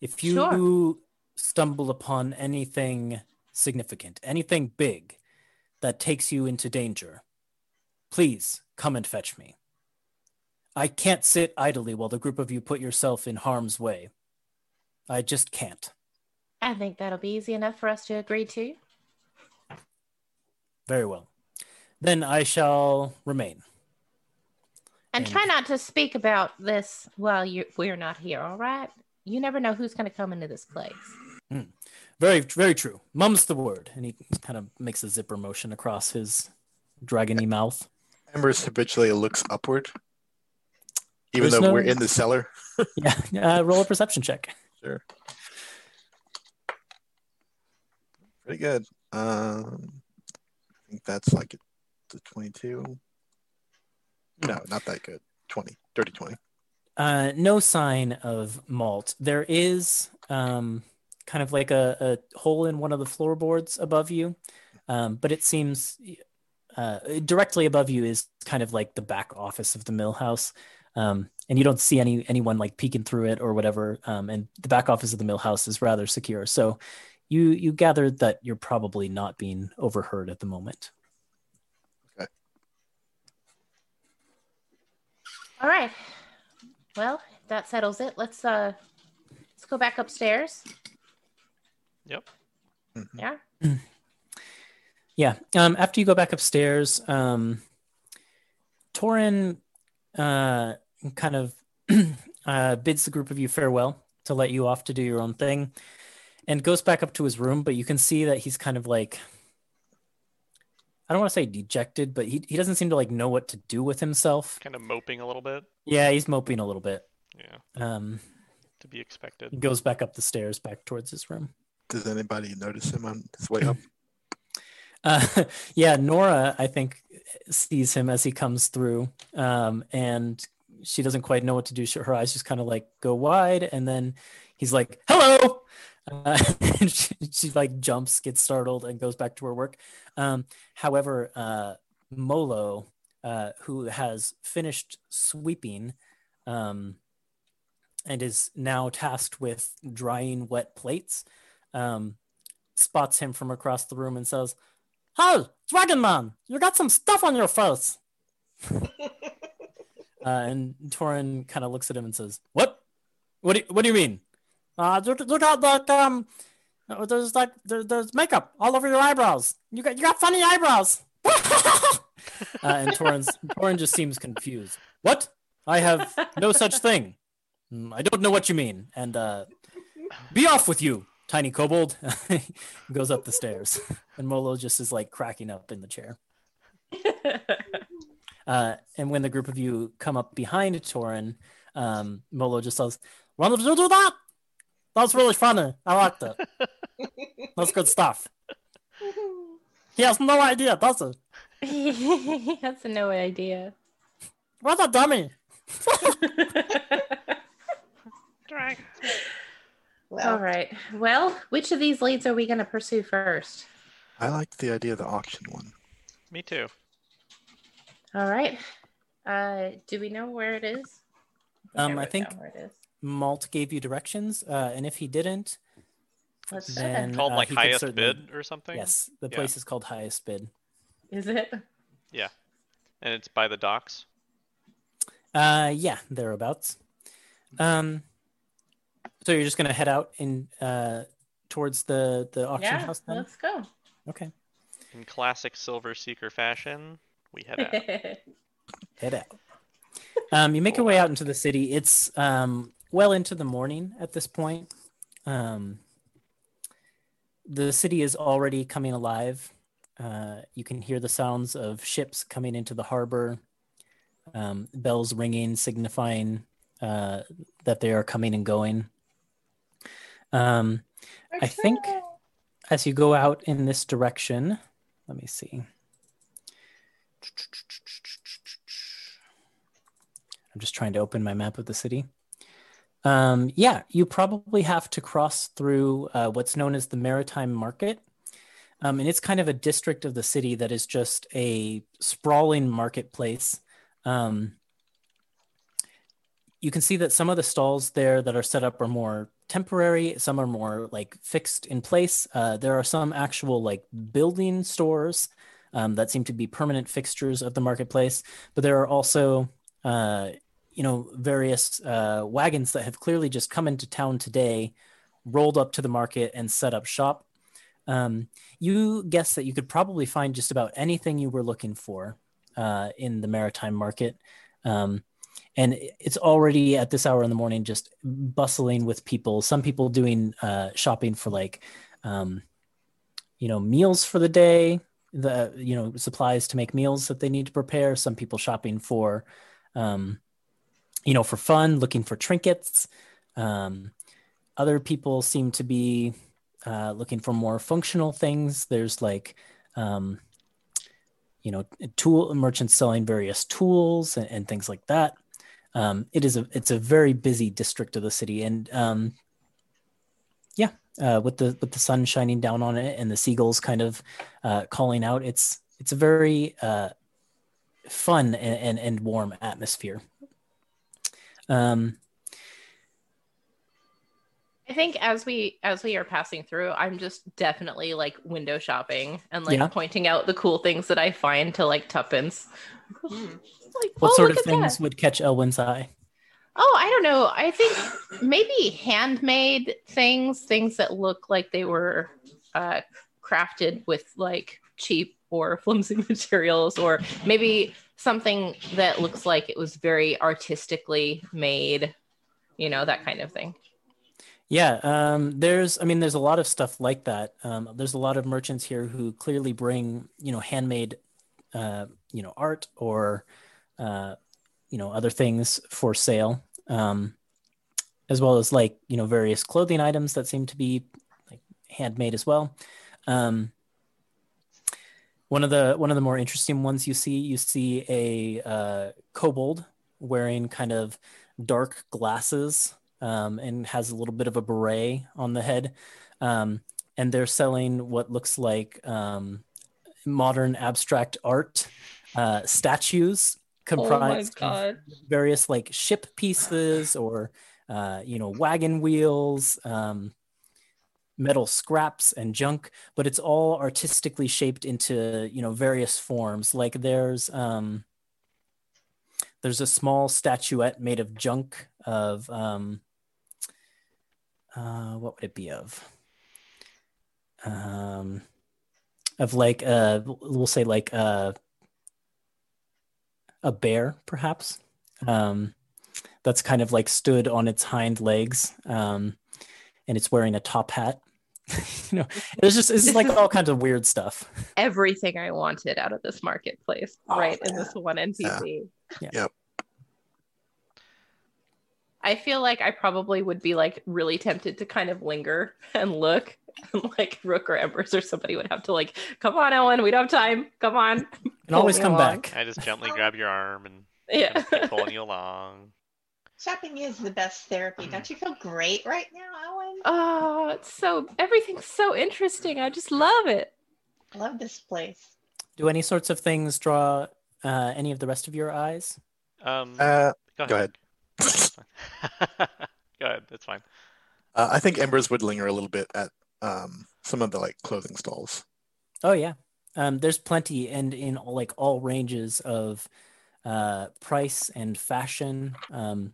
If you Sure. stumble upon anything significant anything big that takes you into danger please come and fetch me i can't sit idly while the group of you put yourself in harm's way. I just can't. I think that'll be easy enough for us to agree to. Very well. Then i shall remain. And And- try not to speak about this while you we're not here all right? You never know who's going to come into this place. Hmm. Very very true. Mum's the word. And he kind of makes a zipper motion across his dragony mouth. Embers habitually looks upward, even There's though no- we're in the cellar. yeah uh, roll a perception check Sure. Pretty good. Um, I think that's like the 22. No, not that good. 20, dirty 20. Uh, no sign of malt. There is um, kind of like a, a hole in one of the floorboards above you, um, but it seems uh, directly above you is kind of like the back office of the mill house. Um, and you don't see any anyone like peeking through it or whatever. Um, and the back office of the mill house is rather secure. So you you gather that you're probably not being overheard at the moment. Okay. All right well that settles it let's uh let's go back upstairs Yep. Mhm. yeah Yeah. Um, after you go back upstairs, um, Torin uh, kind of uh, bids the group of you farewell to let you off to do your own thing and goes back up to his room. But you can see that he's kind of like, I don't want to say dejected, but he, he doesn't seem to like know what to do with himself. Kind of moping a little bit. Yeah, he's moping a little bit. Yeah, Um, to be he expected. goes back up the stairs back towards his room. Does anybody notice him on his way up? Uh, yeah, Nora, I think, sees him as he comes through, um, and she doesn't quite know what to do. Her eyes just kind of like go wide, and then he's like, "Hello!" Uh, and she, she like jumps, gets startled, and goes back to her work. Um, however, uh, Molo uh, who has finished sweeping um, and is now tasked with drying wet plates, um, spots him from across the room and says, Hey, Dragon Man, you got some stuff on your face. uh, and Torin kind of looks at him and says, What? What do you, what do you mean? Uh, look, look at that. Um, uh, there's like there, there's makeup all over your eyebrows. You got you got funny eyebrows. uh, and Torin Torin just seems confused. What? I have no such thing. "Mm, I don't know what you mean. And uh, be off with you, tiny kobold. Goes up the stairs, and Molo just is like cracking up in the chair. Uh, and when the group of you come up behind Torin, um, Molo just says, "Why did you do that? That's really funny. I liked it. That's good stuff." He has no idea, does he? he has no idea. What a dummy! Dragon. well, All right. Well, which of these leads are we going to pursue first? I liked the idea of the auction one. Me too. All right. Uh, do we know where it is? Um, I think- where it is. Malt gave you directions, uh, and if he didn't, Let's then- check. Called uh, like he highest certainly- bid or something. yes, the Yeah. place is called Highest Bid. Is it? Yeah, and it's by the docks. Uh, yeah, thereabouts. Um, so you're just gonna head out in uh towards the the auction Yeah. house then? Let's go. Okay, In classic Silver Seeker fashion, we head out. head out. Um, you make your way out into the city. It's um well into the morning at this point. Um, the city is already coming alive. Uh, you can hear the sounds of ships coming into the harbor, um, bells ringing, signifying uh, that they are coming and going. Um, I think as you go out in this direction, let me see. I'm just trying to open my map of the city. Um, yeah, you probably have to cross through uh, what's known as the Maritime Market. Um, and it's kind of a district of the city that is just a sprawling marketplace. Um, you can see that some of the stalls there that are set up are more temporary, some are more like fixed in place. Uh, there are some actual like building stores um, that seem to be permanent fixtures of the marketplace, but there are also uh, you know various uh, wagons that have clearly just come into town today, rolled up to the market and set up shop. Um, you guess that you could probably find just about anything you were looking for uh, in the maritime market. Um, and it's already at this hour in the morning just bustling with people. Some people doing uh, shopping for like, um, you know, meals for the day, the you know supplies to make meals that they need to prepare. Some people shopping for, um, you know, for fun, looking for trinkets. Um, other people seem to be uh, looking for more functional things. There's like, um, you know, tool merchants selling various tools and, and things like that. Um, it is a it's a very busy district of the city, and um, yeah, uh, with the with the sun shining down on it and the seagulls kind of uh, calling out, it's it's a very uh, fun and, and, and warm atmosphere. Um, I think as we as we are passing through, I'm just definitely like window shopping and like Yeah. pointing out the cool things that I find to like Tuppence. Hmm. Like, what oh, sort of things that. would catch Elwyn's eye? Oh, I don't know. I think maybe handmade things, things that look like they were uh, crafted with like cheap or flimsy materials, or maybe something that looks like it was very artistically made, you know, that kind of thing. Yeah, um, there's, I mean, there's a lot of stuff like that. Um, there's a lot of merchants here who clearly bring, you know, handmade, uh, you know, art or, uh, you know, other things for sale, um, as well as like, you know, various clothing items that seem to be like handmade as well. Um, one of the one of the more interesting ones you see, you see a uh, kobold wearing kind of dark glasses um, and has a little bit of a beret on the head. Um, and they're selling what looks like um, modern abstract art uh, statues comprised of various like ship pieces or uh, you know wagon wheels um, metal scraps and junk but it's all artistically shaped into you know various forms. Like there's um, there's a small statuette made of junk of um, uh, what would it be of? Um, of like uh we'll say like uh a bear perhaps um that's kind of like stood on its hind legs um and it's wearing a top hat you know it's just it's like all kinds of weird stuff Everything I wanted out of this marketplace, Oh, right? In this one NPC. Yeah. Yep. I feel like I probably would be like really tempted to kind of linger and look. And like Rook or Embers or somebody would have to like, come on, Ellen, we don't have time. Come on. and always come along. back I just gently grab your arm and Yeah. keep pulling you along. Shopping is the best therapy. Don't you feel great right now, Ellen? oh, it's so everything's so interesting. I just love it. I love this place. do any sorts of things draw uh, any of the rest of your eyes Um, Uh, go go ahead. ahead. go ahead. That's fine. Uh, I think Embers would linger a little bit at um, some of the like clothing stalls. Oh yeah, um, there's plenty, and in all, like all ranges of uh, price and fashion. Um,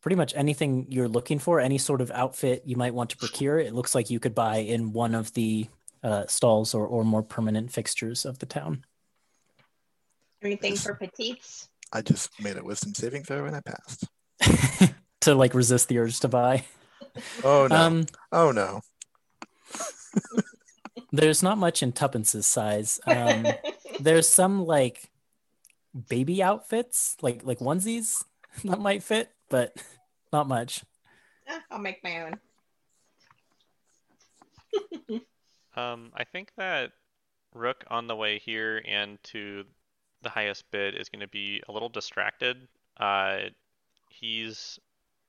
pretty much anything you're looking for, any sort of outfit you might want to procure, it looks like you could buy in one of the uh, stalls or, or more permanent fixtures of the town. Anything for petites? I just made a wisdom saving throw and I passed. to like resist the urge to buy. Oh no! Um, oh no! there's not much in Tuppence's size. Um, there's some like baby outfits, like like onesies that might fit, but not much. Ah, I'll make my own. Um, I think that Rook on the way here and to the highest bid is going to be a little distracted. Uh, he's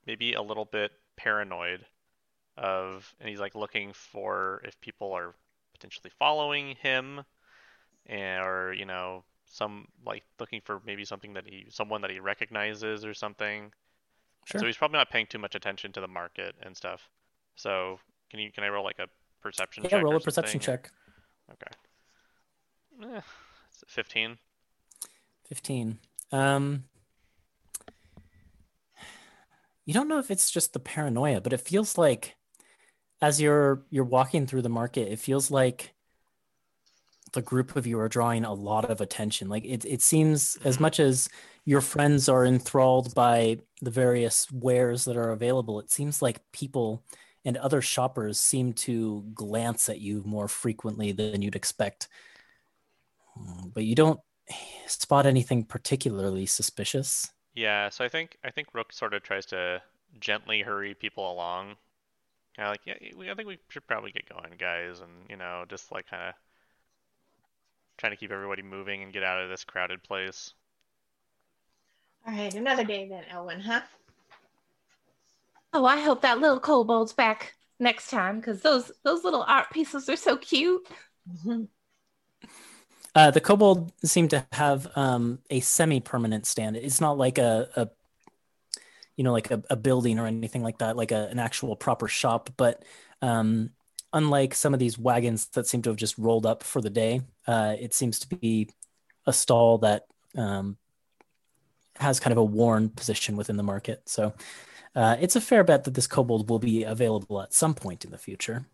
maybe a little bit paranoid of, and he's like looking for if people are potentially following him, and, or you know, some like looking for maybe something that he, someone that he recognizes or something. Sure. So he's probably not paying too much attention to the market and stuff. So can you can I roll like a perception check Yeah, check? roll a perception check. Okay. Eh, 15. 15. Um, you don't know if it's just the paranoia, but it feels like as you're you're walking through the market, it feels like the group of you are drawing a lot of attention. Like it it seems as mm-hmm. much as your friends are enthralled by the various wares that are available, it seems like people and other shoppers seem to glance at you more frequently than you'd expect. But you don't spot anything particularly suspicious. Yeah, so I think I think Rook sort of tries to gently hurry people along. Kind of like, yeah, we, I think we should probably get going, guys, and you know, just like kind of trying to keep everybody moving and get out of this crowded place. All right, another day then, Elwyn, huh? Oh, I hope that little kobold's back next time because those those little art pieces are so cute. Uh, the kobold seem to have um, a semi-permanent stand. It's not like a, a you know, like a, a building or anything like that, like a, an actual proper shop. But um, unlike some of these wagons that seem to have just rolled up for the day, uh, it seems to be a stall that um, has kind of a worn position within the market. So uh, it's a fair bet that this kobold will be available at some point in the future.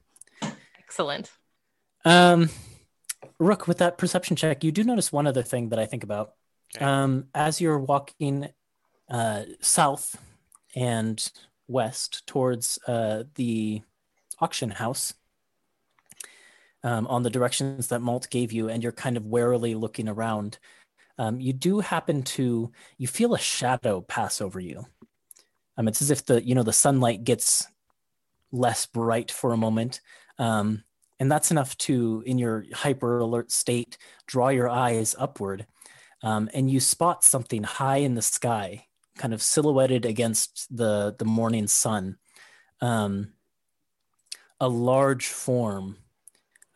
Excellent. Um, Rook, with that perception check, you do notice one other thing that I think about. Okay. Um, as you're walking uh, south and west towards uh, the auction house, um, on the directions that Malt gave you, and you're kind of warily looking around, um, you do happen to you feel a shadow pass over you. Um, it's as if the you know the sunlight gets less bright for a moment, um, and that's enough to, in your hyper alert state, draw your eyes upward, um, and you spot something high in the sky, kind of silhouetted against the the morning sun. Um, a large form,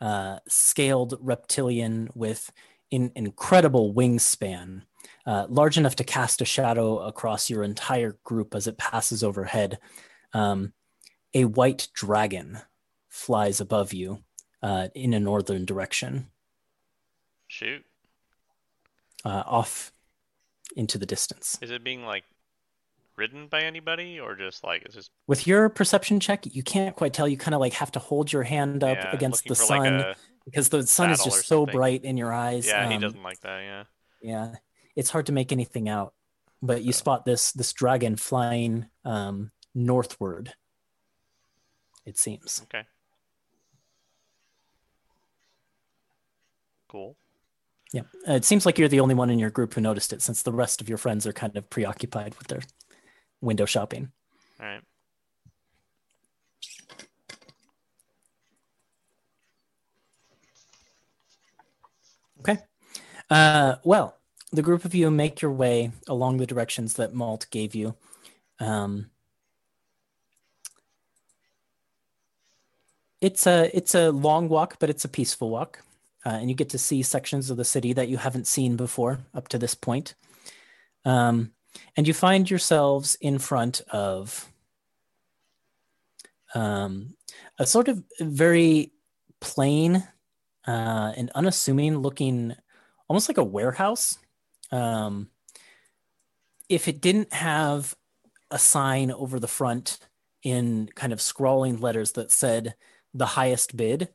uh, scaled reptilian with in, incredible wingspan, uh, large enough to cast a shadow across your entire group as it passes overhead. Um, a white dragon flies above you uh, in a northern direction, Shoot. uh, off into the distance. Is it being like ridden by anybody or just like is this With your perception check, you can't quite tell. You kind of like have to hold your hand up yeah, against the sun like because the sun is just so bright in your eyes. yeah he um, doesn't like that yeah Yeah, it's hard to make anything out, but you spot this this dragon flying um, northward. It seems. okay cool Yeah, Uh, it seems like you're the only one in your group who noticed it, since the rest of your friends are kind of preoccupied with their window shopping. all right Okay. Uh, well, the group of you make your way along the directions that Malt gave you. Um, it's a it's a long walk, but it's a peaceful walk, uh, and you get to see sections of the city that you haven't seen before up to this point. Um, and you find yourselves in front of um, a sort of very plain uh, and unassuming looking, almost like a warehouse. Um, if it didn't have a sign over the front in kind of scrawling letters that said the highest bid,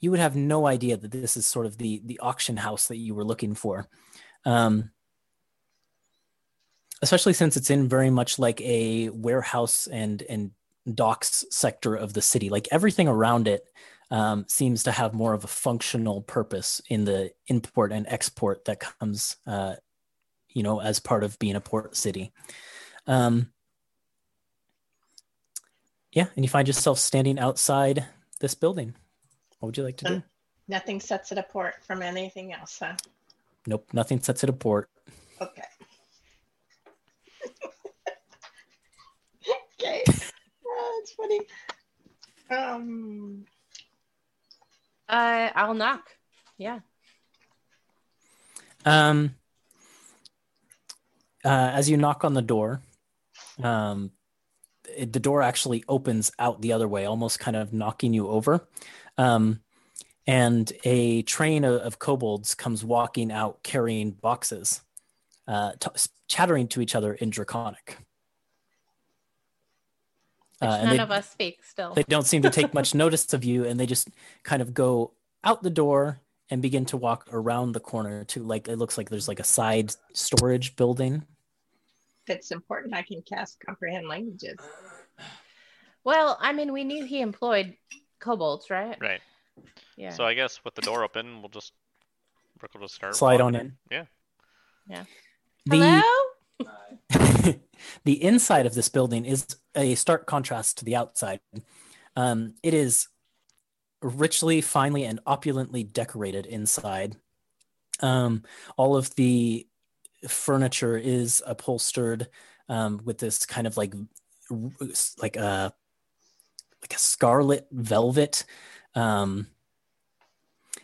you would have no idea that this is sort of the the auction house that you were looking for. Um, especially since it's in very much like a warehouse and and docks sector of the city. Like everything around it um, seems to have more of a functional purpose in the import and export that comes, uh, you know, as part of being a port city. Um, yeah, and you find yourself standing outside this building. What would you like to do? Nothing sets it apart from anything else, huh? Nope, nothing sets it apart. Okay. okay. Oh, that's funny. Um, Uh, I'll knock. Yeah. Um, uh, as you knock on the door, um, it, the door actually opens out the other way, almost kind of knocking you over. Um, and a train of, of kobolds comes walking out carrying boxes, uh, t- chattering to each other in Draconic. Which Uh, and none they- of us speak still. they don't seem to take much notice of you and they just kind of go out the door and begin to walk around the corner to like it looks like there's like a side storage building if it's important, I can cast comprehend languages. Well, I mean, we knew he employed kobolds, right? right. Yeah. so i guess with the door open we'll just Rook will just start slide on in. Yeah. The Hello? the inside of this building is a stark contrast to the outside. Um, it is richly finely and opulently decorated inside. Um, all of the furniture is upholstered um, with this kind of like like a like a scarlet velvet um,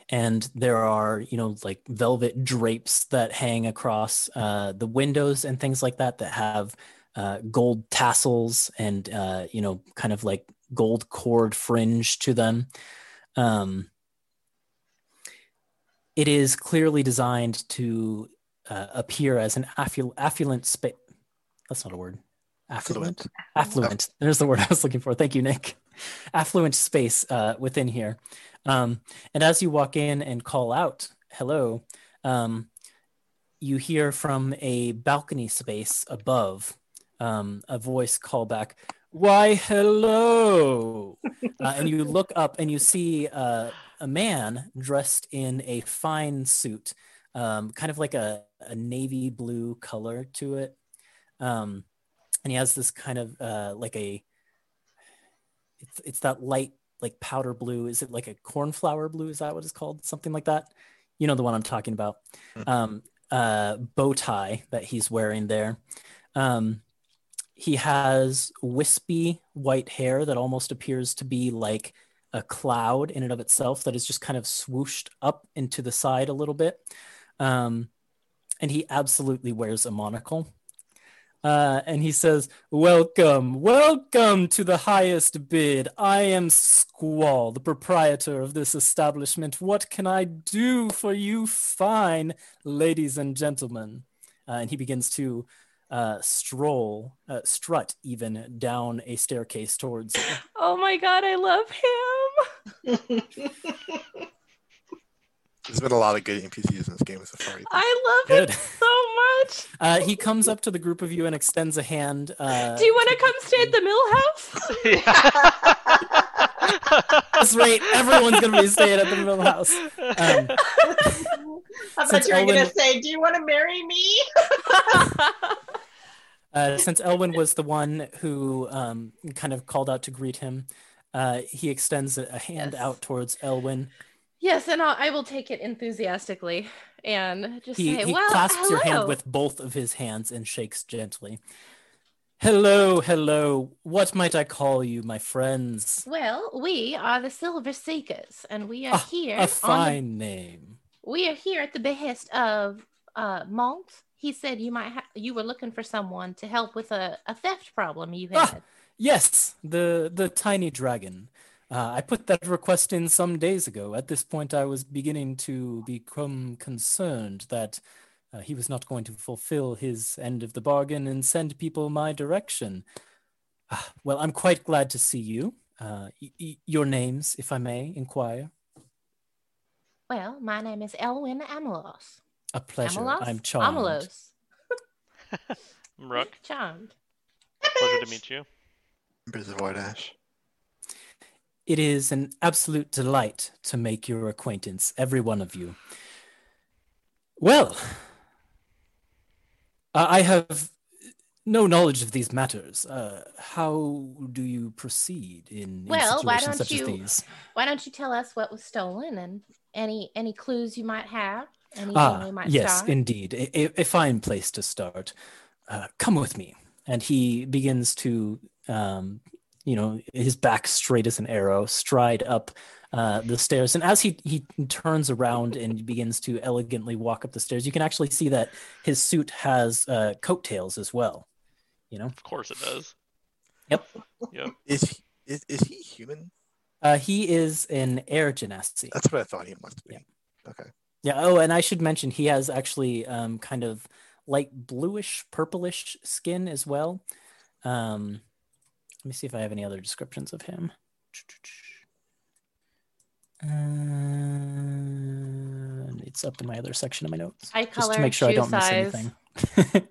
and there are you know like velvet drapes that hang across uh, the windows and things like that that have uh, gold tassels and uh, you know kind of like gold cord fringe to them. Um, it is clearly designed to uh, appear as an afflu- affluent space that's not a word. Affluent. Affluent. There's the word i was looking for. Thank you nick affluent space uh, within here. Um, and as you walk in and call out hello um, you hear from a balcony space above um, a voice call back why hello. Uh, and you look up and you see uh, a man dressed in a fine suit um, kind of like a, a navy blue color to it. Um, and he has this kind of uh, like a it's, it's that light like powder blue. Is it like a cornflower blue? Is that what it's called? Something like that. You know the one i'm talking about. Mhm. um, uh, bow tie that he's wearing there. Um, he has wispy white hair that almost appears to be like a cloud in and of itself that is just kind of swooshed up into the side a little bit. Um, and he absolutely wears a monocle. Uh, and he says, Welcome, welcome to the highest bid. I am Squall, the proprietor of this establishment. What can I do for you, fine ladies and gentlemen? Uh, and he begins to uh, stroll, uh, strut even down a staircase towards. Oh my god, I love him. There's been a lot of good NPCs in this game so far. I love Good. him so much. Uh, he comes up to the group of you and extends a hand. Uh, Do you want to come stay at the mill house? yeah. That's right. Everyone's gonna be staying at the mill house. Um, I Since thought you were Elwyn- gonna say, "Do you want to marry me?" uh, since Elwyn was the one who um, kind of called out to greet him, uh, he extends a, a hand Yes. out towards Elwyn. Yes, and I'll, I will take it enthusiastically and just He, say, he "Well, clasps hello. your hand with both of his hands and shakes gently. Hello, hello. What might I call you, my friends? Well, we are the Silver Seekers, and we are Ah, here. A on the- fine name. we are here at the behest of uh, Malt. He said you might ha- you were looking for someone to help with a, a theft problem you Ah. had. Yes, the the tiny dragon. Uh, I put that request in some days ago. At this point, I was beginning to become concerned that uh, he was not going to fulfill his end of the bargain and send people my direction. Ah, well, I'm quite glad to see you. Uh, y- y- your names, if I may inquire. Well, my name is Elwyn Amelos. A pleasure. Amelos? I'm charmed. Amelos. Rook, Charmed. pleasure to meet you. Members of White Ash. It is an absolute delight to make your acquaintance, every one of you. Well, I have no knowledge of these matters. Uh, how do you proceed in, in Well, why situations don't such you- as these? Why don't you tell us what was stolen and any any clues you might have? Anything Ah, might yes, start? indeed. A, a- a fine place to start. Uh, come with me. And he begins to, um, you know, his back straight as an arrow, stride up uh, the stairs. And as he, he turns around and begins to elegantly walk up the stairs, you can actually see that his suit has uh, coattails as well. You know, Of course it does. Yep. Yep. Is he is, is he human? uh, he is an air genasi. That's what I thought he must be. Yeah. Okay. Yeah. Oh, and I should mention he has actually um, kind of light bluish, purplish skin as well. Um, let me see if I have any other descriptions of him. Uh, it's up in my other section of my notes. Eye just to make sure I don't miss anything.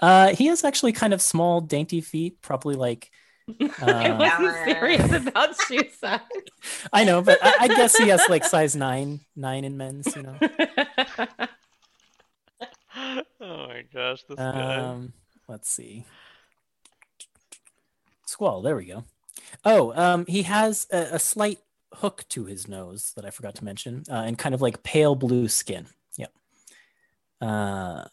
uh, he has actually kind of small, dainty feet, probably like I Uh, wasn't serious about shoe size. I know, but I, I guess he has like size nine, nine in men's. You know. oh my gosh, this guy. Um, let's see. Squall. There we go. Oh, um, he has a, a slight hook to his nose that I forgot to mention, uh, and kind of like pale blue skin. Yep. Uh,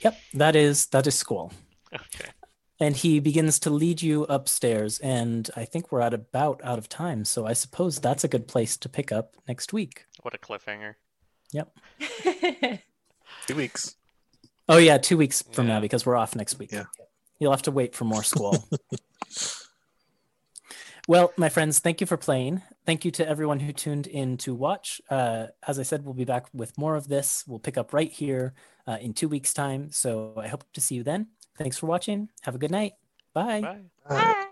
yep. That is that is Squall, Okay. and he begins to lead you upstairs. And I think we're at about out of time, so I suppose that's a good place to pick up next week. What a cliffhanger. Yep. Two weeks. Oh yeah, two weeks from Yeah. now because we're off next week. Yeah. You'll have to wait for more Squall. well, my friends, thank you for playing. Thank you to everyone who tuned in to watch. Uh, as I said, we'll be back with more of this. We'll pick up right here uh, in two weeks' time. So I hope to see you then. Thanks for watching. Have a good night. Bye. Bye. Bye.